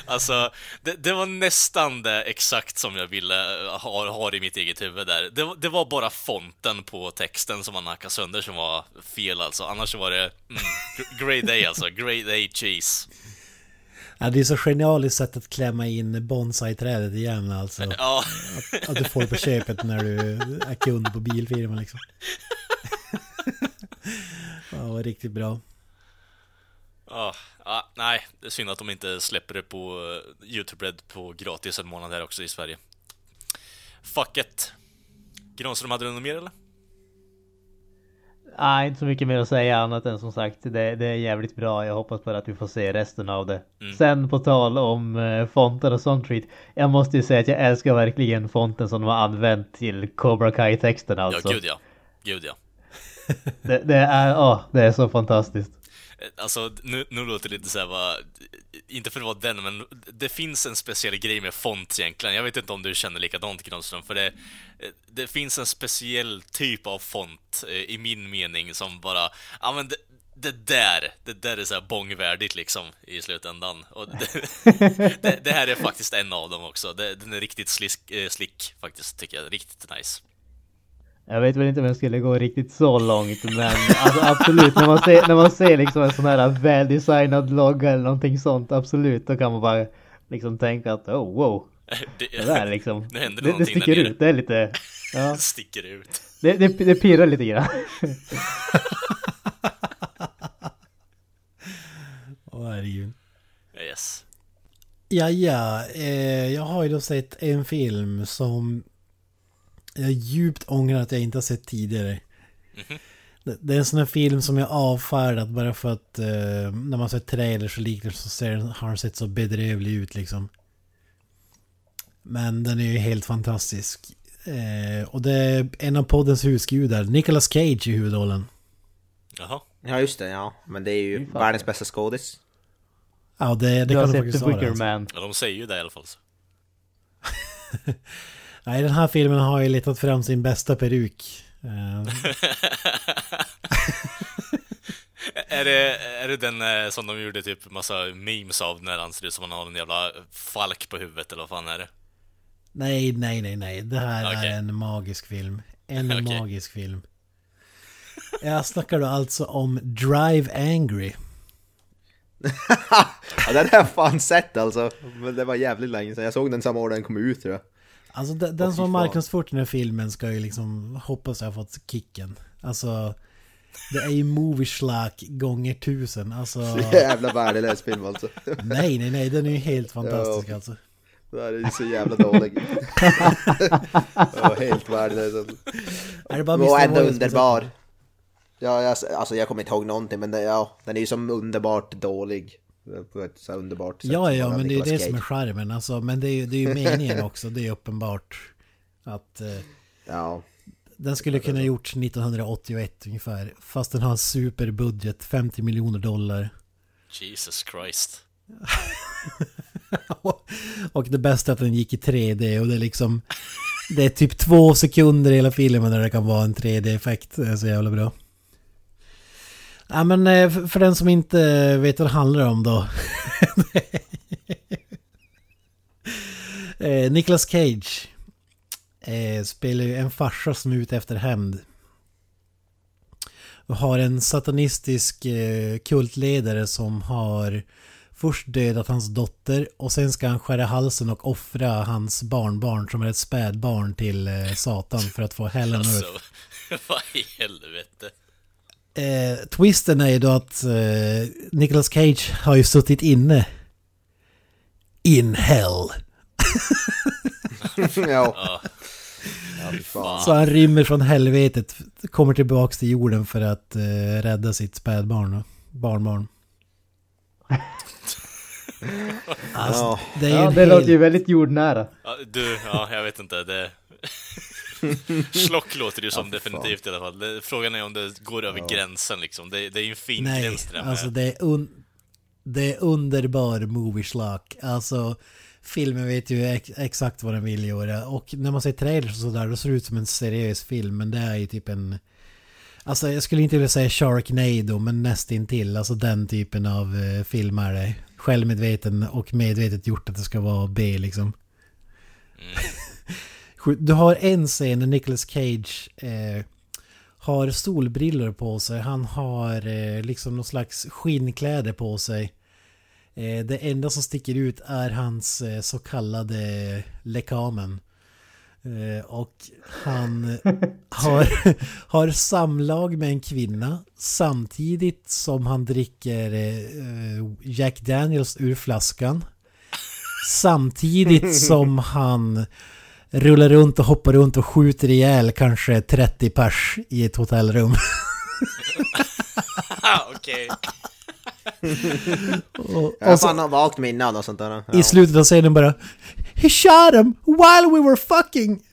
Alltså, det, det var nästan det exakt som jag ville eh, ha, ha i mitt eget huvud där. Det, var- det var bara fonten på texten som han hackade sönder som var fel alltså. Annars var det mm, gr- grade A alltså, grade A cheese. Ja, det är så genialiskt sätt att klämma in bonsai-trädet i Gävle alltså. Ja, Att du får det på köpet när du är kund på bilfirman liksom. <laughs> Ja, riktigt bra. Ja, ja, nej, det är synd att de inte släpper det på eh, YouTube Red på gratis en månad här också i Sverige. Fuck it. Granström, hade du något mer eller? Nej, inte så mycket mer att säga annat än som sagt det, det är jävligt bra. Jag hoppas bara att vi får se resten av det. Sen på tal om eh, fonter och sånt skit. Jag måste ju säga att jag älskar verkligen fonten som de har använt till Cobra Kai-texten alltså. Ja, gud ja. Gud ja. det, det är, åh, det är så fantastiskt. Eh, Alltså, nu, nu låter det lite såhär va, inte för att vara den, men det finns en speciell grej med font egentligen. Jag vet inte om du känner likadant Granström, för det, eh, det finns en speciell typ av font eh, i min mening som bara, ja men det, det där, det där är såhär bångvärdigt liksom i slutändan. Och det, <laughs> det, det här är faktiskt en av dem också. Det, den är riktigt slisk, slick faktiskt, tycker jag. Riktigt nice. Jag vet väl inte om jag skulle gå riktigt så långt men alltså, absolut när man ser, när man ser liksom en sån här väldesignad logga eller någonting sånt absolut då kan man bara liksom tänka att oh wow <laughs> Det, det där liksom <laughs> Nu händer det det, det sticker ut, det är lite ja, <laughs> sticker ut. det, det, det pirrar lite grann. Åh herregud. Yes. Ja, ja. Eh, jag har ju då sett en film som jag djupt ångrar att jag inte har sett tidigare. Det, det är en sån här film som jag avfärdat bara för att eh, när man sett trailers och liknande så ser, den- har den sett så bedrövlig ut liksom. Men den är ju helt fantastisk. Eh, och det är en av poddens husgudar, Nicolas Cage i huvudrollen. Jaha. Ja just det, ja. Men det är ju fan. världens bästa skådis. Ja, det, det Du kan du sett faktiskt The vara. Wicker Alltså. Man. Ja, de säger ju det i alla fall. <laughs> Nej, den här filmen har ju letat fram sin bästa peruk. Eh, <laughs> Är det, är det den eh, som de gjorde typ massa memes av när han ser ut som han har en jävla falk på huvudet eller vad fan är det? nej, nej, nej, nej. Det här Okej. är en magisk film. En <laughs> Okej. magisk film. Jag snackar då alltså om Drive Angry. <laughs> Ja den har jag fan sett alltså. Men det var jävligt länge sedan. Jag såg den samma år den kom ut tror jag. Alltså den, den som marknadsfört den här filmen ska ju liksom hoppas jag har fått kicken. Alltså det är ju movie schlock gånger tusen. Alltså <laughs> Jävla värdelös film alltså. <laughs> nej, nej, nej, den är ju helt fantastisk alltså. Det här är ju så jävla dålig. <laughs> ja, helt värdelös alltså. Är det bara Och ändå underbar. Ja, jag, alltså jag kommer inte ihåg någonting men det, ja, den är ju som underbart dålig. På ett så underbart sätt. Ja, ja, men det är det som är charmen. Alltså, men det är ju, det är ju meningen <laughs> också, det är uppenbart. Att eh, Ja. den skulle kunna gjorts 1981 ungefär. Fast den har en superbudget, 50 miljoner dollar. Jesus Christ. <laughs> och det bästa är att den gick i 3D och det är liksom... Det är typ två sekunder i hela filmen där det kan vara en 3D-effekt. Det är så jävla bra. Ja men eh, för den som inte vet vad det handlar om då. <laughs> eh, Nicolas Cage eh, spelar ju en farsa som är ute efter hämnd. Och har en satanistisk kultledare som har först dödat hans dotter och sen ska han skära halsen och offra hans barnbarn som är ett spädbarn till Satan för att få hell earth. Alltså, <laughs> vad i helvete? Eh, twisten är ju då att eh, Nicolas Cage har ju suttit inne. In hell. <laughs> ja. Så han rymmer från helvetet, kommer tillbaks till jorden för att eh, rädda sitt spädbarn barnbarn. Alltså, Ja. det Ja, det hel... låter ju väldigt jordnära. Ja, du, ja, jag vet inte. Det... <laughs> Slock låter det ju som definitivt i alla fall. Frågan är om det går över gränsen liksom. Det, det är ju en fin Nej, gräns det alltså det är, un... det är underbar movie schlock. Alltså filmen vet ju ex exakt vad den vill göra. Och när man ser trailers och sådär då ser det ut som en seriös film. Men det är ju typ en... Alltså jag skulle inte vilja säga Sharknado men nästintill. Alltså den typen av eh, film är det. Självmedveten och medvetet gjort att det ska vara B liksom. Du har en scen när Nicolas Cage eh, har solbrillor på sig. Han har eh, liksom någon slags skinnkläder på sig. Eh, det enda som sticker ut är hans eh, så kallade lekamen. Eh, och han <laughs> har, har samlag med en kvinna samtidigt som han dricker eh, Jack Daniels ur flaskan. Samtidigt som han rullar runt och hoppar runt och skjuter ihjäl kanske 30 pers i ett hotellrum. Ah, <laughs> <laughs> Okej. Och, och så, har vagt minne något sånt där. Ja. I slutet av scenen bara He shot him while we were fucking! <laughs>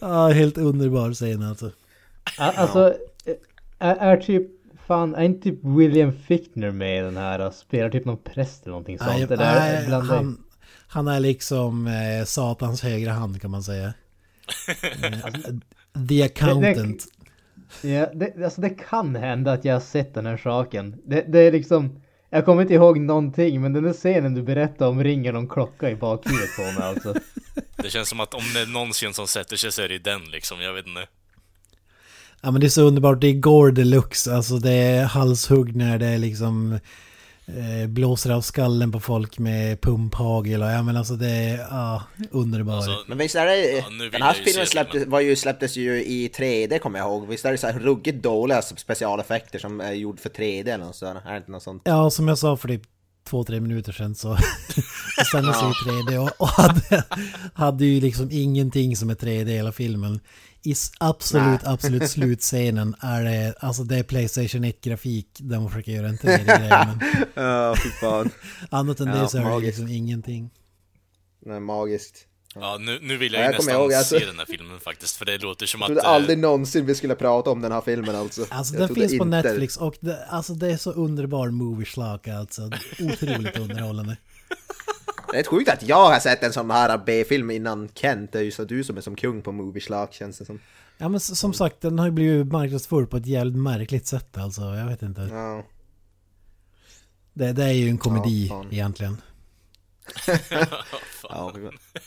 Ja, helt underbar scen alltså. Alltså, är, är typ, fan, är inte typ William Fichtner med i den här? och Spelar typ någon präst eller någonting sånt? Nej, Det där nej, han, han är liksom eh, Satans högra hand kan man säga. <laughs> Eh, The accountant. Ja, det, alltså det kan hända att jag har sett den här saken. Det, det är liksom, jag kommer inte ihåg någonting, men den där scenen du berättade om ringer någon klocka i bakhuvudet på mig alltså. <laughs> Det känns som att om det är någonsin som sätter sig så är det den liksom. Jag vet inte. Ja men det är så underbart, det är gore deluxe, alltså det är halshugg när det är liksom eh, blåser av skallen på folk med pumphagel och ja men alltså det är ja, underbar. Alltså, Men visst är det, Ja, den här filmen släpptes, var ju, släpptes ju i 3D kommer jag ihåg. Visst är det så här ruggigt dåliga specialeffekter som är gjord för 3D eller något sådär? Är det inte något sånt? Ja som jag sa för typ två, tre minuter sedan så <laughs> bestämde sig i 3D och, och hade, hade ju liksom ingenting som är 3D i hela filmen. I absolut, absolut <laughs> slutscenen är det, alltså det är Playstation 1-grafik där man försöker göra en 3D-grej. <laughs> Men Ja, fy fan. <laughs> annat än Ja, det så är det liksom ingenting. Nej, magiskt. Ja, nu, nu vill jag Ja, ju jag kommer nästan ihåg, alltså. se den här filmen faktiskt, för det låter som Jag att... trodde eh, aldrig någonsin vi skulle prata om den här filmen alltså. Alltså Jag den finns på inte- Netflix och det, alltså det är så underbar movie alltså. Otroligt underhållande. Det är sjukt att jag har sett en sån här B-film innan Kent. Det är ju så du som är som kung på movie schlock känns det som. Ja men som sagt den har ju blivit marknadsförd på ett jävligt märkligt sätt alltså. Jag vet inte. Ja. Det, det är ju en komedi Ja, egentligen. <laughs> Ja,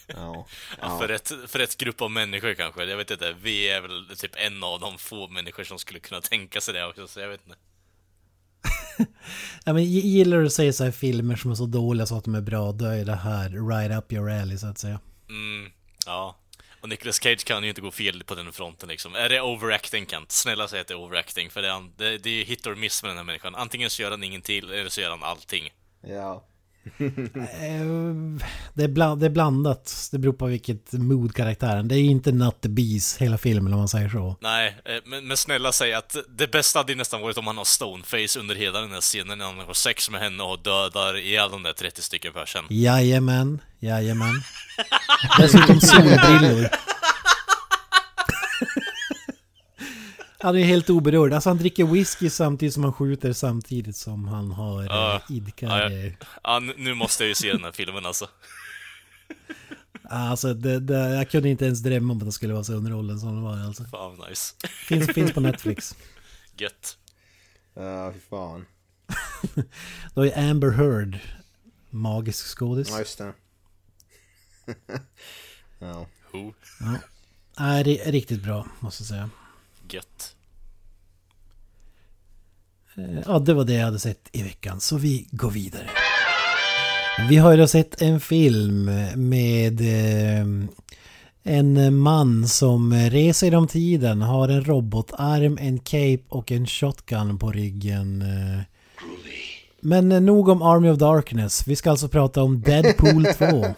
ja. ja. För, rätt, för rätt grupp av människor kanske. Jag vet inte, vi är väl typ en av de få människor som skulle kunna tänka sig det också, så jag vet inte. <laughs> Ja, men gi- gillar du att säga så här filmer som är så dåliga så att de är bra, då är det här right up your alley så att säga. Mm, ja. Och Nicolas Cage kan ju inte gå fel på den fronten liksom. Är det overacting Kent? Snälla säg att det är overacting, för det är, det, det är hit or miss med den här människan. Antingen så gör han ingenting, eller så gör han allting. ja. Eh, Det är, bland, det är blandat, det beror på vilket mood karaktären. Det är ju inte not the bees hela filmen om man säger så. Nej, eh, men, men snälla säg att det bästa hade nästan varit om han har stoneface under hela den här scenen när han har sex med henne och dödar ihjäl de där 30 stycken personen. Jajamän, jajamän. Dessutom solbrillor. Han är helt oberörd. Alltså han dricker whisky samtidigt som han skjuter samtidigt som han har Ja. uh, idkar... Ja, ja. Ja, nu- måste jag ju se den här filmen alltså. <laughs> Alltså det, det, jag kunde inte ens drömma om att det skulle vara så underhållande som det var alltså. Fan nice. Finns, finns på Netflix. <laughs> Gött. Ja, fy fan. <laughs> Då är Amber Heard magisk skådis. Ja, just det. ja. Who? Är ri- riktigt bra, måste jag säga. Gött. Eh, Ja, det var det jag hade sett i veckan, så vi går vidare. Vi har ju då sett en film med eh, en man som reser genom tiden, har en robotarm, en cape och en shotgun på ryggen. eh. Men nog om Army of Darkness, vi ska alltså prata om Deadpool 2. <laughs>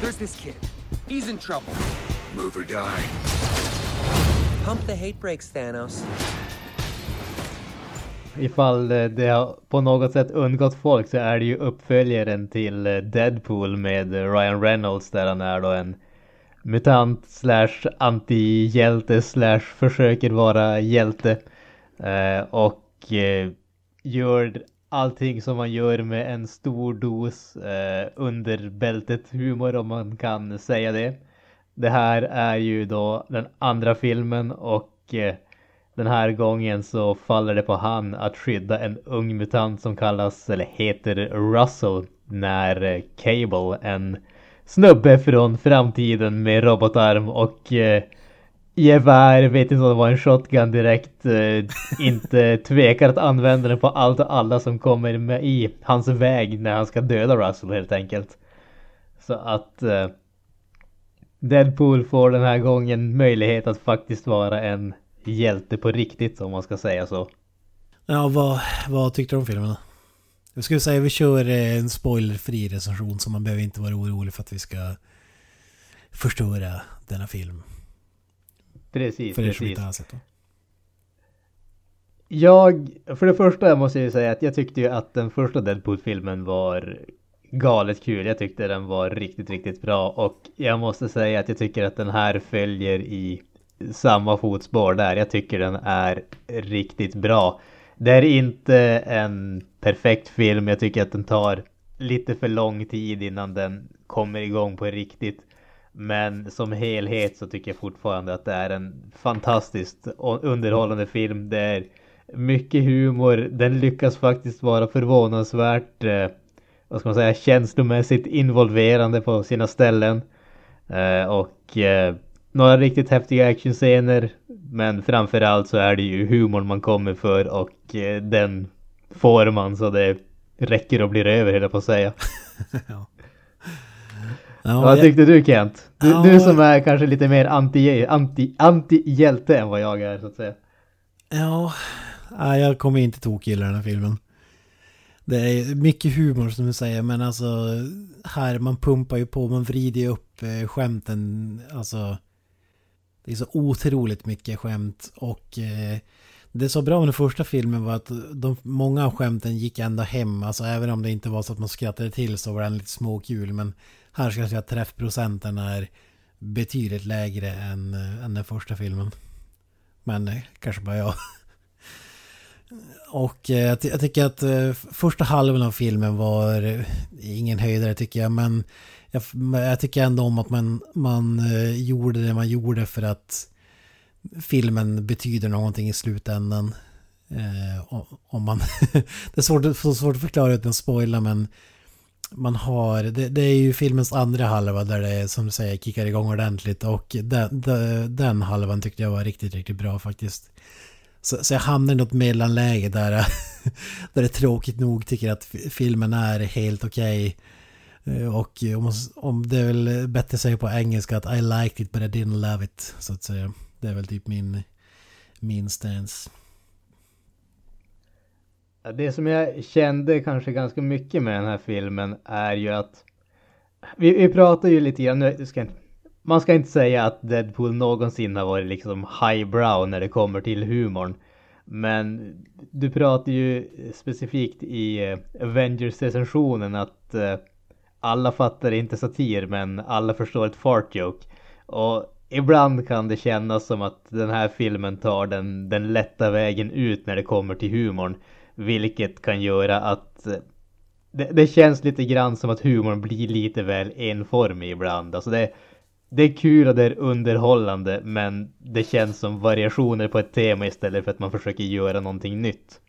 There's this kid. He's in trouble. Move or die. Pump the hate brakes, Thanos. Ifall eh, det har på något sätt undgått folk så är det ju uppföljaren till eh, Deadpool med eh, Ryan Reynolds där han är då en mutant slash antihjälte slash försöker vara hjälte. Och gör allting som man gör med en stor dos eh, under bältet humor om man kan säga det. Det här är ju då den andra filmen och eh, den här gången så faller det på han att skydda en ung mutant som kallas, eller heter Russell, när eh, Cable, en snubbe från framtiden med robotarm och eh, gevär, vet inte om det var en shotgun direkt, eh, inte <laughs> tvekar att använda den på allt och alla som kommer med i hans väg när han ska döda Russell helt enkelt. Så att eh, Deadpool får den här gången möjlighet att faktiskt vara en hjälte på riktigt om man ska säga så. Ja, vad, vad tyckte du om filmen? Jag skulle säga vi kör eh, en spoilerfri recension så man behöver inte vara orolig för att vi ska förstöra denna film. Precis, För precis. inte har sett den. Jag, för det första måste jag ju säga att jag tyckte ju att den första Deadpool-filmen var galet kul. Jag tyckte den var riktigt, riktigt bra och jag måste säga att jag tycker att den här följer i samma fotspår där. Jag tycker den är riktigt bra. Det är inte en perfekt film. Jag tycker att den tar lite för lång tid innan den kommer igång på riktigt. Men som helhet så tycker jag fortfarande att det är en fantastiskt underhållande film. Det är mycket humor. Den lyckas faktiskt vara förvånansvärt, eh, vad ska man säga, känslomässigt involverande på sina ställen. Eh, och eh, några riktigt häftiga actionscener. Men framförallt så är det ju humorn man kommer för och eh, den får man så det räcker och blir över höll jag på att säga. <laughs> Ja, Vad jag, tyckte du Kent? Du, Ja, du som är kanske lite mer anti, anti, anti-hjälte än vad jag är så att säga. ja, jag kommer inte tokgilla den här filmen. Det är mycket humor som du säger, men alltså här man pumpar ju på, man vrider ju upp eh, skämten, alltså det är så otroligt mycket skämt och eh, det var bra med den första filmen var att de, många av skämten gick ända hem, alltså även om det inte var så att man skrattade till så var den lite småkul, men här ska jag säga att träffprocenten är betydligt lägre än, eh, än den första filmen. Men eh, kanske bara jag. <laughs> Och eh, jag, ty jag, tycker att eh, första halvan av filmen var eh, ingen höjdare tycker jag. Men jag, jag, tycker ändå om att man, man eh, gjorde det man gjorde för att filmen betyder någonting i slutändan. Eh, om man <laughs> det är svårt, svårt att förklara utan att spoila men man har, det, det, är ju filmens andra halva där det som du säger kickar igång ordentligt och den, den, den halvan tyckte jag var riktigt, riktigt bra faktiskt. Så, så jag hamnar i något mellanläge där, <laughs> där det tråkigt nog tycker att filmen är helt okej. Okay. Och om, om det är väl bättre att säga på engelska att I liked it but I didn't love it. Så att säga. Det är väl typ min, min stance. Det som jag kände kanske ganska mycket med den här filmen är ju att vi, vi pratar ju lite grann, nu ska inte man ska inte säga att Deadpool någonsin har varit liksom highbrow när det kommer till humorn. Men du pratar ju specifikt i eh, Avengers-recensionen att eh, alla fattar inte satir men alla förstår ett fart joke. Och ibland kan det kännas som att den här filmen tar den, den lätta vägen ut när det kommer till humorn. Vilket kan göra att eh, det, det känns lite grann som att humorn blir lite väl enformig ibland. Alltså det, det är kul och det är underhållande men det känns som variationer på ett tema istället för att man försöker göra någonting nytt.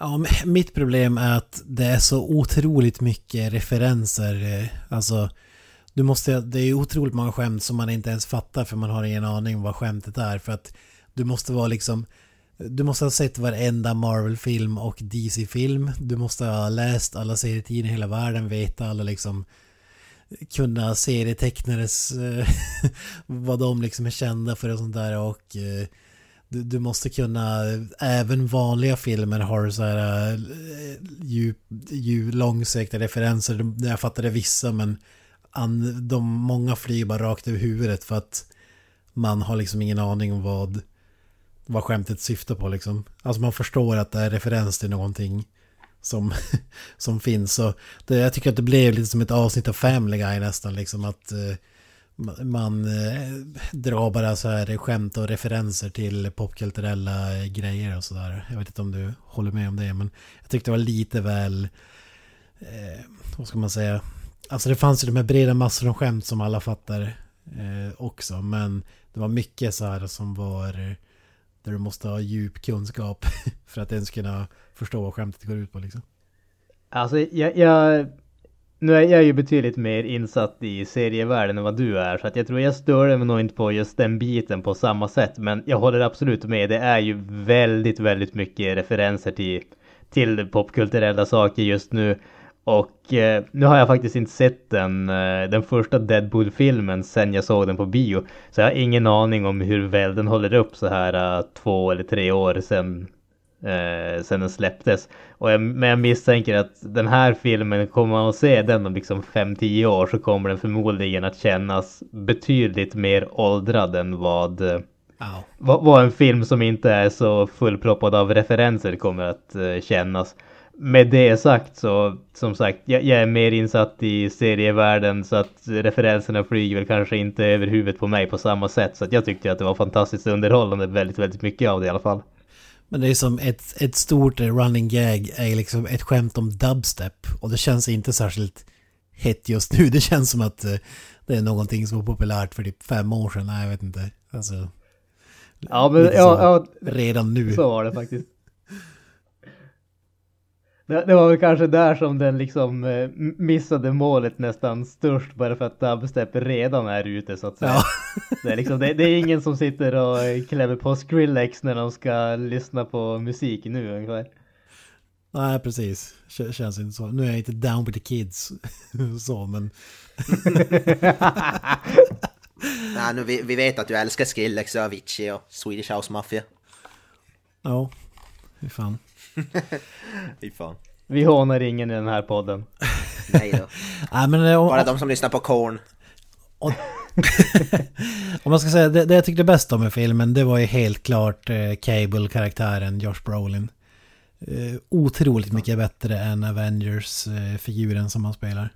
Ja, mitt problem är att det är så otroligt mycket referenser. Eh, alltså, du måste, det är otroligt många skämt som man inte ens fattar för man har ingen aning om vad skämtet är. För att du måste vara liksom, du måste ha sett varenda Marvel-film och DC-film. Du måste ha läst alla serietidningar i hela världen, veta alla liksom kunna serietecknares eh, <laughs> vad de liksom är kända för och sånt där och eh, du, du, måste kunna, även vanliga filmer har så här eh, djup, djup, långsökta referenser. Jag fattade vissa men an, de, många flyger bara rakt över huvudet för att man har liksom ingen aning om vad, vad skämtet syftar på liksom. Alltså man förstår att det är referens till någonting som, <laughs> som finns. Så det, jag tycker att det blev lite som ett avsnitt av Family Guy nästan liksom att eh, man eh, drar bara så här skämt och referenser till popkulturella grejer och sådär. Jag vet inte om du håller med om det men jag tyckte det var lite väl, eh, vad ska man säga, alltså det fanns ju de här breda massor av skämt som alla fattar eh, också men det var mycket så här som var där du måste ha djup kunskap <laughs> för att ens kunna förstå vad skämtet går ut på liksom. Alltså jag, jag nu är jag ju betydligt mer insatt i serievärlden än vad du är så att jag tror jag stör mig nog inte på just den biten på samma sätt men jag håller absolut med. Det är ju väldigt, väldigt mycket referenser till, till popkulturella saker just nu. Och eh, nu har jag faktiskt inte sett den, eh, den första Deadpool-filmen sen jag såg den på bio. Så jag har ingen aning om hur väl den håller upp så här eh, två eller tre år sen, eh, sen den släpptes. Och jag, men jag misstänker att den här filmen, kommer man att se den om liksom 5-10 år så kommer den förmodligen att kännas betydligt mer åldrad än vad, oh. vad, vad en film som inte är så fullproppad av referenser kommer att eh, kännas med det sagt så, som sagt, jag, jag, är mer insatt i serievärlden så att referenserna flyger väl kanske inte över huvudet på mig på samma sätt. Så att jag tyckte att det var fantastiskt underhållande, väldigt, väldigt mycket av det i alla fall. Men det är som ett, ett stort running gag är liksom ett skämt om dubstep. Och det känns inte särskilt hett just nu. <laughs> Det känns som att eh, det är någonting som var populärt för typ fem år sedan. Nej, jag vet inte. Alltså... Ja, men ja, ja, redan nu. Så var det faktiskt. Det, det, var väl kanske där som den liksom eh, missade målet nästan störst bara för att dubstep redan är ute så att säga. Ja. Det, är liksom, det, det, är ingen som sitter och klämmer på Skrillex när de ska lyssna på musik nu ungefär. Nej, precis. Känns inte så. Nu är jag inte down with the kids. <laughs> så, men... <laughs> Nej, nu, vi, vi vet att du älskar Skrillex och Avicii och Swedish House Mafia. Ja. Fy fan. Fy fan. Vi hånar ingen i den här podden. Nej då. <laughs> Nej men eh, Bara om, de som lyssnar på Korn. <laughs> om man ska säga det, det jag tyckte bäst om i filmen det var ju helt klart eh, Cable-karaktären Josh Brolin. Eh, otroligt mycket bättre än Avengers-figuren som han spelar.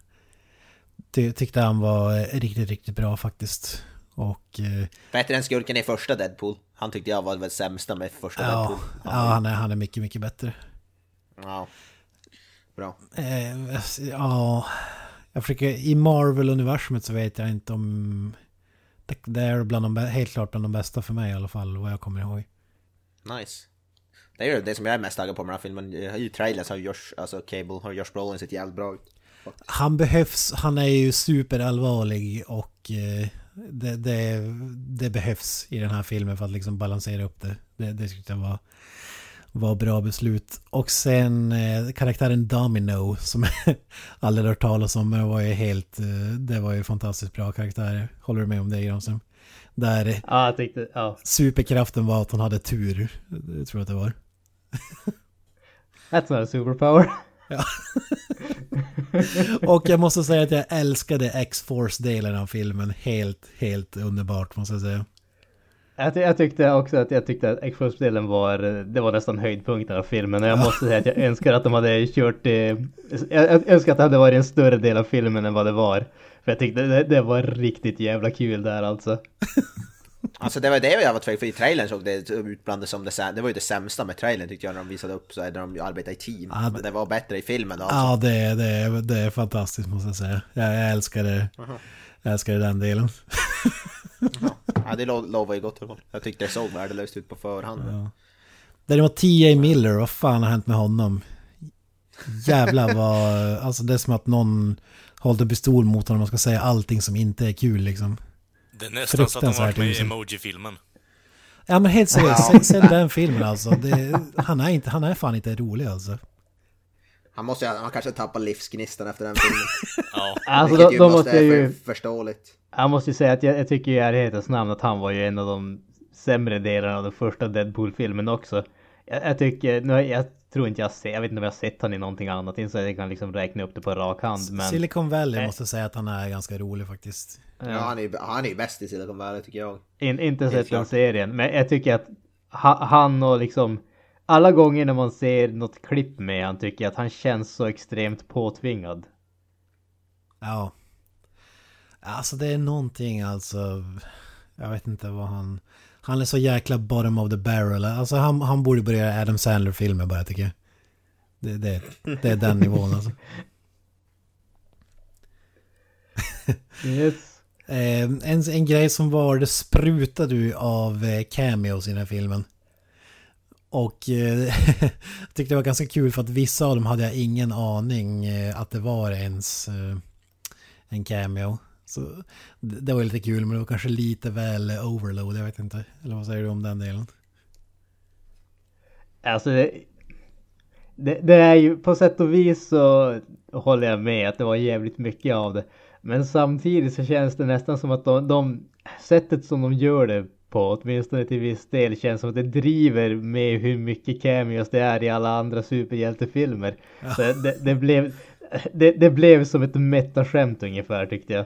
Det tyckte han var eh, riktigt, riktigt bra faktiskt. Och eh, Bättre än skurken i första Deadpool. Han tyckte jag var väl sämsta med första ja, Deadpool. ja han, är, han är mycket, mycket bättre. Ja. Bra. Eh, ja, jag försöker, i Marvel-universumet så vet jag inte om... Det, det är bland de, helt klart bland de bästa för mig i alla fall, vad jag kommer ihåg. Nice. Det är ju det som jag är mest taggad på med den här filmen. I trailers har Josh, alltså Cable, har Josh Brolin sett jävligt bra ut. Han behövs, han är ju superallvarlig och eh, det, det, det behövs i den här filmen för att liksom balansera upp det. Det, det tyckte jag var, var bra beslut. Och sen eh, karaktären Domino som jag <laughs> aldrig hört talas om men var ju helt, eh, det var ju fantastiskt bra karaktär. Håller du med om det Granström? Där eh, Ja, jag tyckte, ja. superkraften var att hon hade tur. Det tror jag att det var. That's not a superpower. <laughs> <laughs> Och jag måste säga att jag älskade X-Force-delen av filmen. Helt, helt underbart måste jag säga. Jag, ty- jag tyckte också att jag tyckte att X-Force-delen var, det var nästan höjdpunkten av filmen. Och jag måste säga att jag <laughs> önskar att de hade kört jag önskar att det hade varit en större del av filmen än vad det var. För jag tyckte det, det var riktigt jävla kul där alltså. <laughs> Alltså det var det jag var tvungen för i trailern såg det ut bland det som det Det var ju det sämsta med trailern tyckte jag när de visade upp så när de arbetar i team. Ja, det- Men det var bättre i filmen då, alltså. Ja, det, är- det, det är fantastiskt måste jag säga. Jag, jag älskar det. Jag älskar den delen. Ja, det lo- lovar ju gott för Jag tyckte det såg värdelöst ut på förhand. Ja. Däremot T.A. Miller, vad fan har hänt med honom? Jävlar vad... Alltså det är som att någon hållit en pistol mot honom och ska säga allting som inte är kul liksom. Det är nästan så att han varit med i emoji-filmen. Ja men helt seriöst, se, se den filmen alltså. Det, han, är inte, han är fan inte rolig alltså. Han måste ju, han kanske tappar livsgnistan efter den filmen. <laughs> Ja. Alltså då, ju då måste jag ju, för, förståeligt. jag måste ju säga att jag, jag tycker i ärlighetens namn att han var ju en av de sämre delarna av den första Deadpool-filmen också. Jag, jag tycker, nu, jag tror inte jag har sett, jag vet inte om jag har sett han i någonting annat, inte så jag kan liksom räkna upp det på rak hand. Men Silicon Valley Eh. måste jag säga att han är ganska rolig faktiskt. Ja, han är han är bäst i Silicon Valley tycker jag. In, inte sett den serien, men jag tycker att ha, han och liksom alla gånger när man ser något klipp med han tycker jag att han känns så extremt påtvingad. Ja. Alltså det är någonting alltså. Jag vet inte vad han... Han är så jäkla bottom of the barrel. Alltså han, han borde börja göra Adam Sandler-filmer bara tycker jag. Det, det, det är den nivån alltså. Yes. <laughs> Eh, en, en grej som var, det sprutade ju av eh, cameos i den här filmen. Och eh, <laughs> jag tyckte det var ganska kul för att vissa av dem hade jag ingen aning eh, att det var ens en cameo. Så det, var lite kul men det var kanske lite väl overload, jag vet inte. Eller vad säger du om den delen? Alltså det, det, det är ju på sätt och vis så håller jag med att det var jävligt mycket av det. Men samtidigt så känns det nästan som att de, de sättet som de gör det på, åtminstone till viss del, känns som att det driver med hur mycket cameos det är i alla andra superhjältefilmer. Så det, det, blev, det, det blev som ett metaskämt ungefär tyckte jag.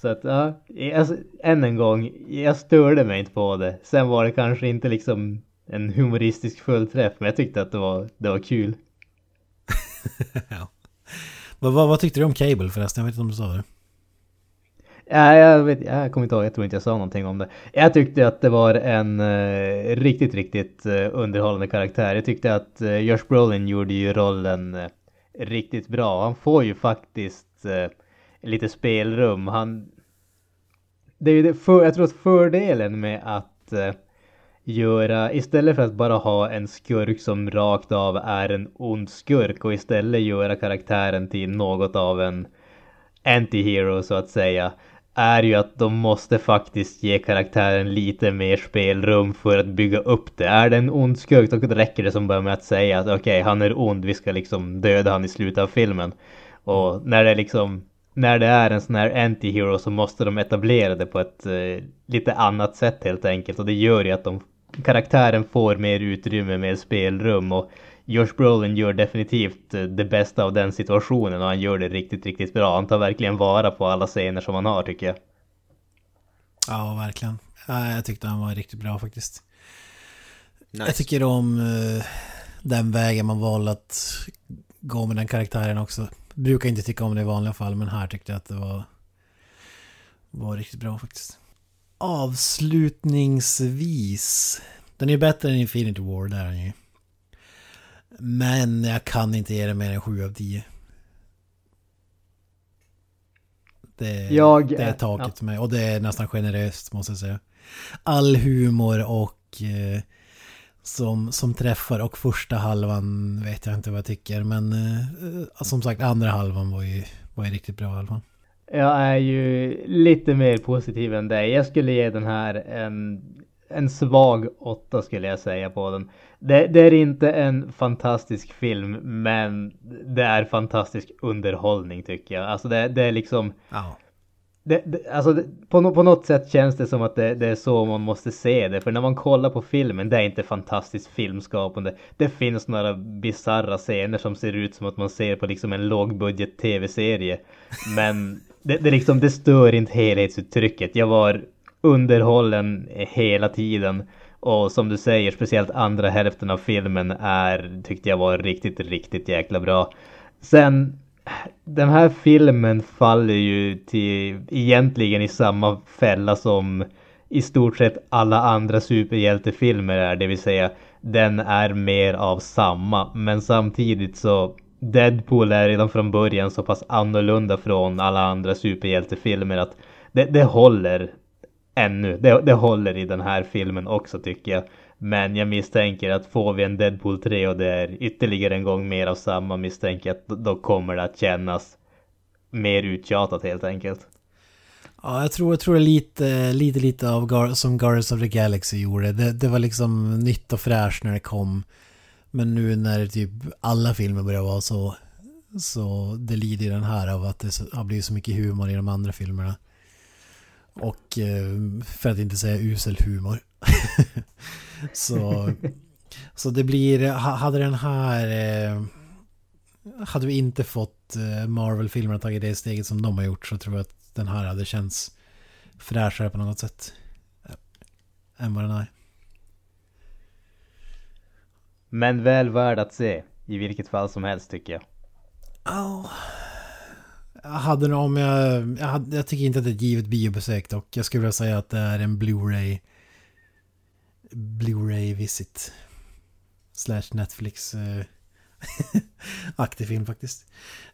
Så att ja, alltså, än en gång, jag störde mig inte på det. Sen var det kanske inte liksom en humoristisk fullträff, men jag tyckte att det var, det var kul. <laughs> ja. vad, vad, vad tyckte du om Cable förresten? Jag vet inte om du sa det. Ja, jag, vet, jag kommer inte ihåg, jag tror inte jag sa någonting om det. Jag tyckte att det var en eh, riktigt, riktigt eh, underhållande karaktär. Jag tyckte att uh, Josh Brolin gjorde ju rollen eh, riktigt bra. Han får ju faktiskt eh, lite spelrum. Han... Det är ju det för, jag tror att fördelen med att eh, göra, istället för att bara ha en skurk som rakt av är en ond skurk och istället göra karaktären till något av en anti-hero så att säga är ju att de måste faktiskt ge karaktären lite mer spelrum för att bygga upp det. Är det en ond skurk då räcker det som bara med att säga att okej, okay, han är ond, vi ska liksom döda han i slutet av filmen. Och när det liksom när det är en sån här anti-hero så måste de etablera det på ett eh, lite annat sätt helt enkelt och det gör ju att de karaktären får mer utrymme, mer spelrum och Josh Brolin gör definitivt eh, det bästa av den situationen och han gör det riktigt, riktigt bra. Han tar verkligen vara på alla scener som han har tycker jag. Ja, verkligen. Ja, jag tyckte han var riktigt bra faktiskt. Nice. Jag tycker om eh, den vägen man valde att gå med den karaktären också. Brukar inte tycka om det i vanliga fall, men här tyckte jag att det var, var riktigt bra faktiskt. Avslutningsvis. Den är ju bättre än Infinity War, där är den ju. Men jag kan inte ge den mer än 7 av 10. Det, Jag- det är taket för mig. Och det är nästan generöst måste jag säga. All humor och eh, som, som träffar och första halvan vet jag inte vad jag tycker. Men eh, som sagt andra halvan var ju, var ju riktigt bra fall. Jag är ju lite mer positiv än dig. Jag skulle ge den här en, en svag åtta skulle jag säga på den. Det, det är inte en fantastisk film, men det är fantastisk underhållning tycker jag. Alltså det, det är liksom... Ja. Det, det, alltså det, på, no, på något sätt känns det som att det, det är så man måste se det. För när man kollar på filmen, det är inte fantastiskt filmskapande. Det finns några bizarra scener som ser ut som att man ser på liksom en lågbudget tv-serie. Men det, det, liksom, det stör inte helhetsuttrycket. Jag var underhållen hela tiden. Och som du säger, speciellt andra hälften av filmen är, tyckte jag var riktigt, riktigt jäkla bra. Sen den här filmen faller ju till egentligen i samma fälla som i stort sett alla andra superhjältefilmer är, det vill säga den är mer av samma. Men samtidigt så Deadpool är redan från början så pass annorlunda från alla andra superhjältefilmer att det, det håller ännu. Det, det håller i den här filmen också tycker jag. Men jag misstänker att får vi en Deadpool 3 och det är ytterligare en gång mer av samma misstänker jag att då kommer det att kännas mer uttjatat helt enkelt. Ja, jag tror, jag tror det är lite, lite, lite av Gar som Guardians of the Galaxy gjorde. Det, det var liksom nytt och fräscht när det kom. Men nu när typ alla filmer börjar vara så, så det lider ju den här av att det har blivit så mycket humor i de andra filmerna. Och eh, för att inte säga usel humor. <laughs> så, så det blir, ha- hade den här, eh, hade vi inte fått eh, Marvel-filmerna tagit det steget som de har gjort så tror jag att den här hade känts fräschare på något sätt. eh, Än vad den är. Men väl värd att se i vilket fall som helst tycker jag. Ja. Jag hade om jag, jag, hade, jag tycker inte att det är ett givet biobesök dock. Jag skulle vilja säga att det är en Blu-ray Blu-ray visit. Slash Netflix-aktig eh, <laughs> film faktiskt.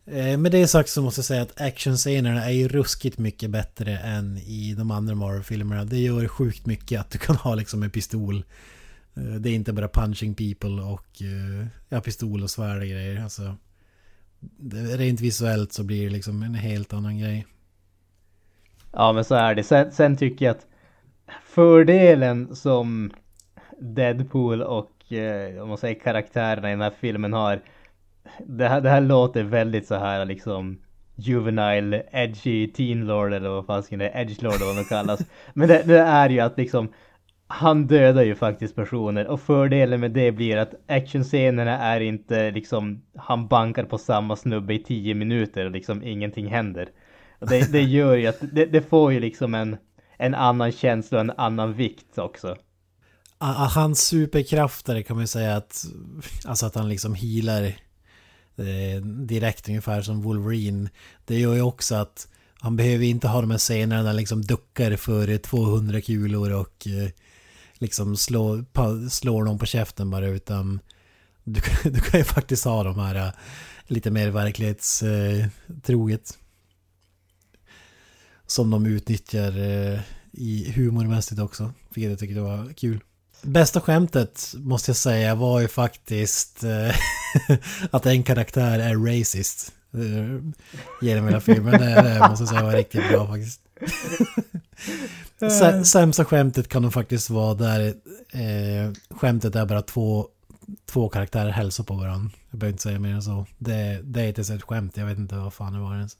Eh, Med det sagt så måste jag säga att actionscenerna är ju ruskigt mycket bättre än i de andra Marvel-filmerna. Det gör sjukt mycket att du kan ha liksom en pistol. Eh, det är inte bara punching people och ja, pistol och svärd och grejer. Alltså, rent visuellt så blir det liksom en helt annan grej. Ja men så är det. Sen, sen tycker jag att fördelen som Deadpool och eh, om man säger karaktärerna i den här filmen har. Det här, det här låter väldigt så här liksom juvenile, edgy, teen lord eller vad fan det är, edge lord eller vad de kallas. <laughs> Men det, det är ju att liksom han dödar ju faktiskt personer och fördelen med det blir att actionscenerna är inte liksom han bankar på samma snubbe i tio minuter och liksom ingenting händer. Och det, det gör ju att det, det får ju liksom en, en annan känsla och en annan vikt också. Hans superkrafter kan man ju säga att, alltså att han liksom healar eh, direkt ungefär som Wolverine. Det gör ju också att han behöver inte ha de här scenerna där han liksom duckar för 200 kulor och eh, liksom slår, slår någon på käften bara utan du, kan- <laughs> du kan ju faktiskt ha de här eh, lite mer verklighetstroget. Som de utnyttjar i humormässigt också. Vilket jag tycker det var kul. Bästa skämtet måste jag säga var ju faktiskt eh, <laughs> att en karaktär är racist. Eh, Genom hela filmen. Det, det måste jag säga var riktigt bra faktiskt. Sä- Sämsta skämtet kan nog faktiskt vara där eh, skämtet är bara två, två karaktärer hälsar på varandra. Jag behöver inte säga mer än så. Det, det är inte ens ett skämt, jag vet inte vad fan det var ens.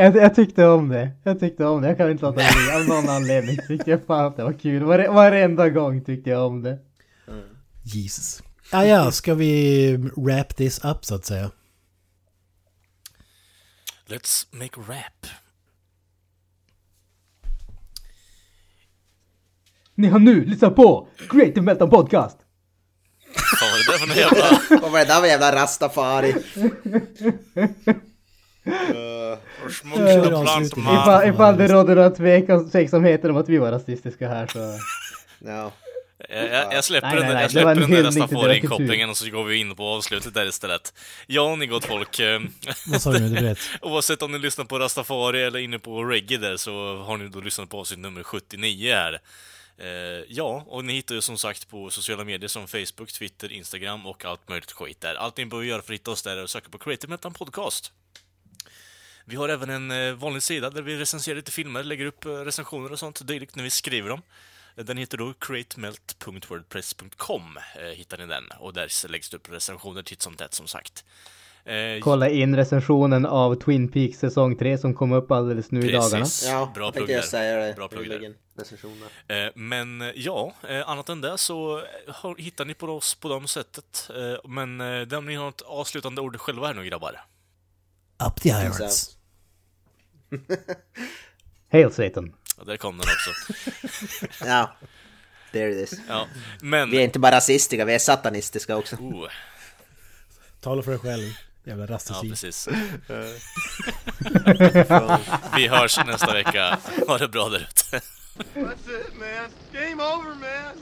Jag, jag tyckte om det. Jag tyckte om det. Jag kan inte låta bli. Av någon anledning tyckte jag fan att det var kul. Vare, varenda gång tyckte jag om det. Jesus. Ja, ja, ska vi wrap this up så att säga? Let's make rap. Ni har nu lyssnat på Creative Meltdown Podcast. Vad var det där för jävla... Vad var det där för jävla rastafari? <laughs> Avslutning. plantman. Ifall, ifall det råder några tveksamheter om att vi var rasistiska här så... Ja. Jag, jag, jag släpper Nej, den, nej, nej, jag släpper en den där hyllning till Rastafari-inkopplingen och så går vi in på avslutet där istället. Ja, ni gott folk. eh, Vad sa du nu? Du vet. <laughs> Oavsett om ni lyssnar på Rastafari eller inne på reggae där så har ni då lyssnat på avsnitt nummer 79 här. Eh, ja, och ni hittar ju som sagt på sociala medier som Facebook, Twitter, Instagram och allt möjligt skit där. Allt ni behöver göra för att hitta oss där är att söka på Creative Metal Podcast. Vi har även en eh, vanlig sida där vi recenserar lite filmer, lägger upp eh, recensioner och sånt dylikt när vi skriver dem. Eh, Den heter då createmelt.wordpress.com hittar ni den och där läggs det upp recensioner titt som tätt som sagt. Kolla in recensionen av Twin Peaks säsong 3 som kom upp alldeles nu i dagarna. Precis. Ja, Bra jag plugg jag säga det. Bra plugg där. Men ja, annat än det så hittar ni på oss på de sättet. Men det om ni har ett avslutande ord själva här nu grabbar. Up the irons. <laughs> Hail Satan. Ja, där kom den också. <laughs> Ja. There it is. Ja. Men... Vi är inte bara rasistiska, vi är satanistiska också. Oh, Tala för dig själv. Jävla ja, rastisik. precis. <laughs> Vi hörs nästa vecka. Ha det bra där ute. That's it, man. Game over, man.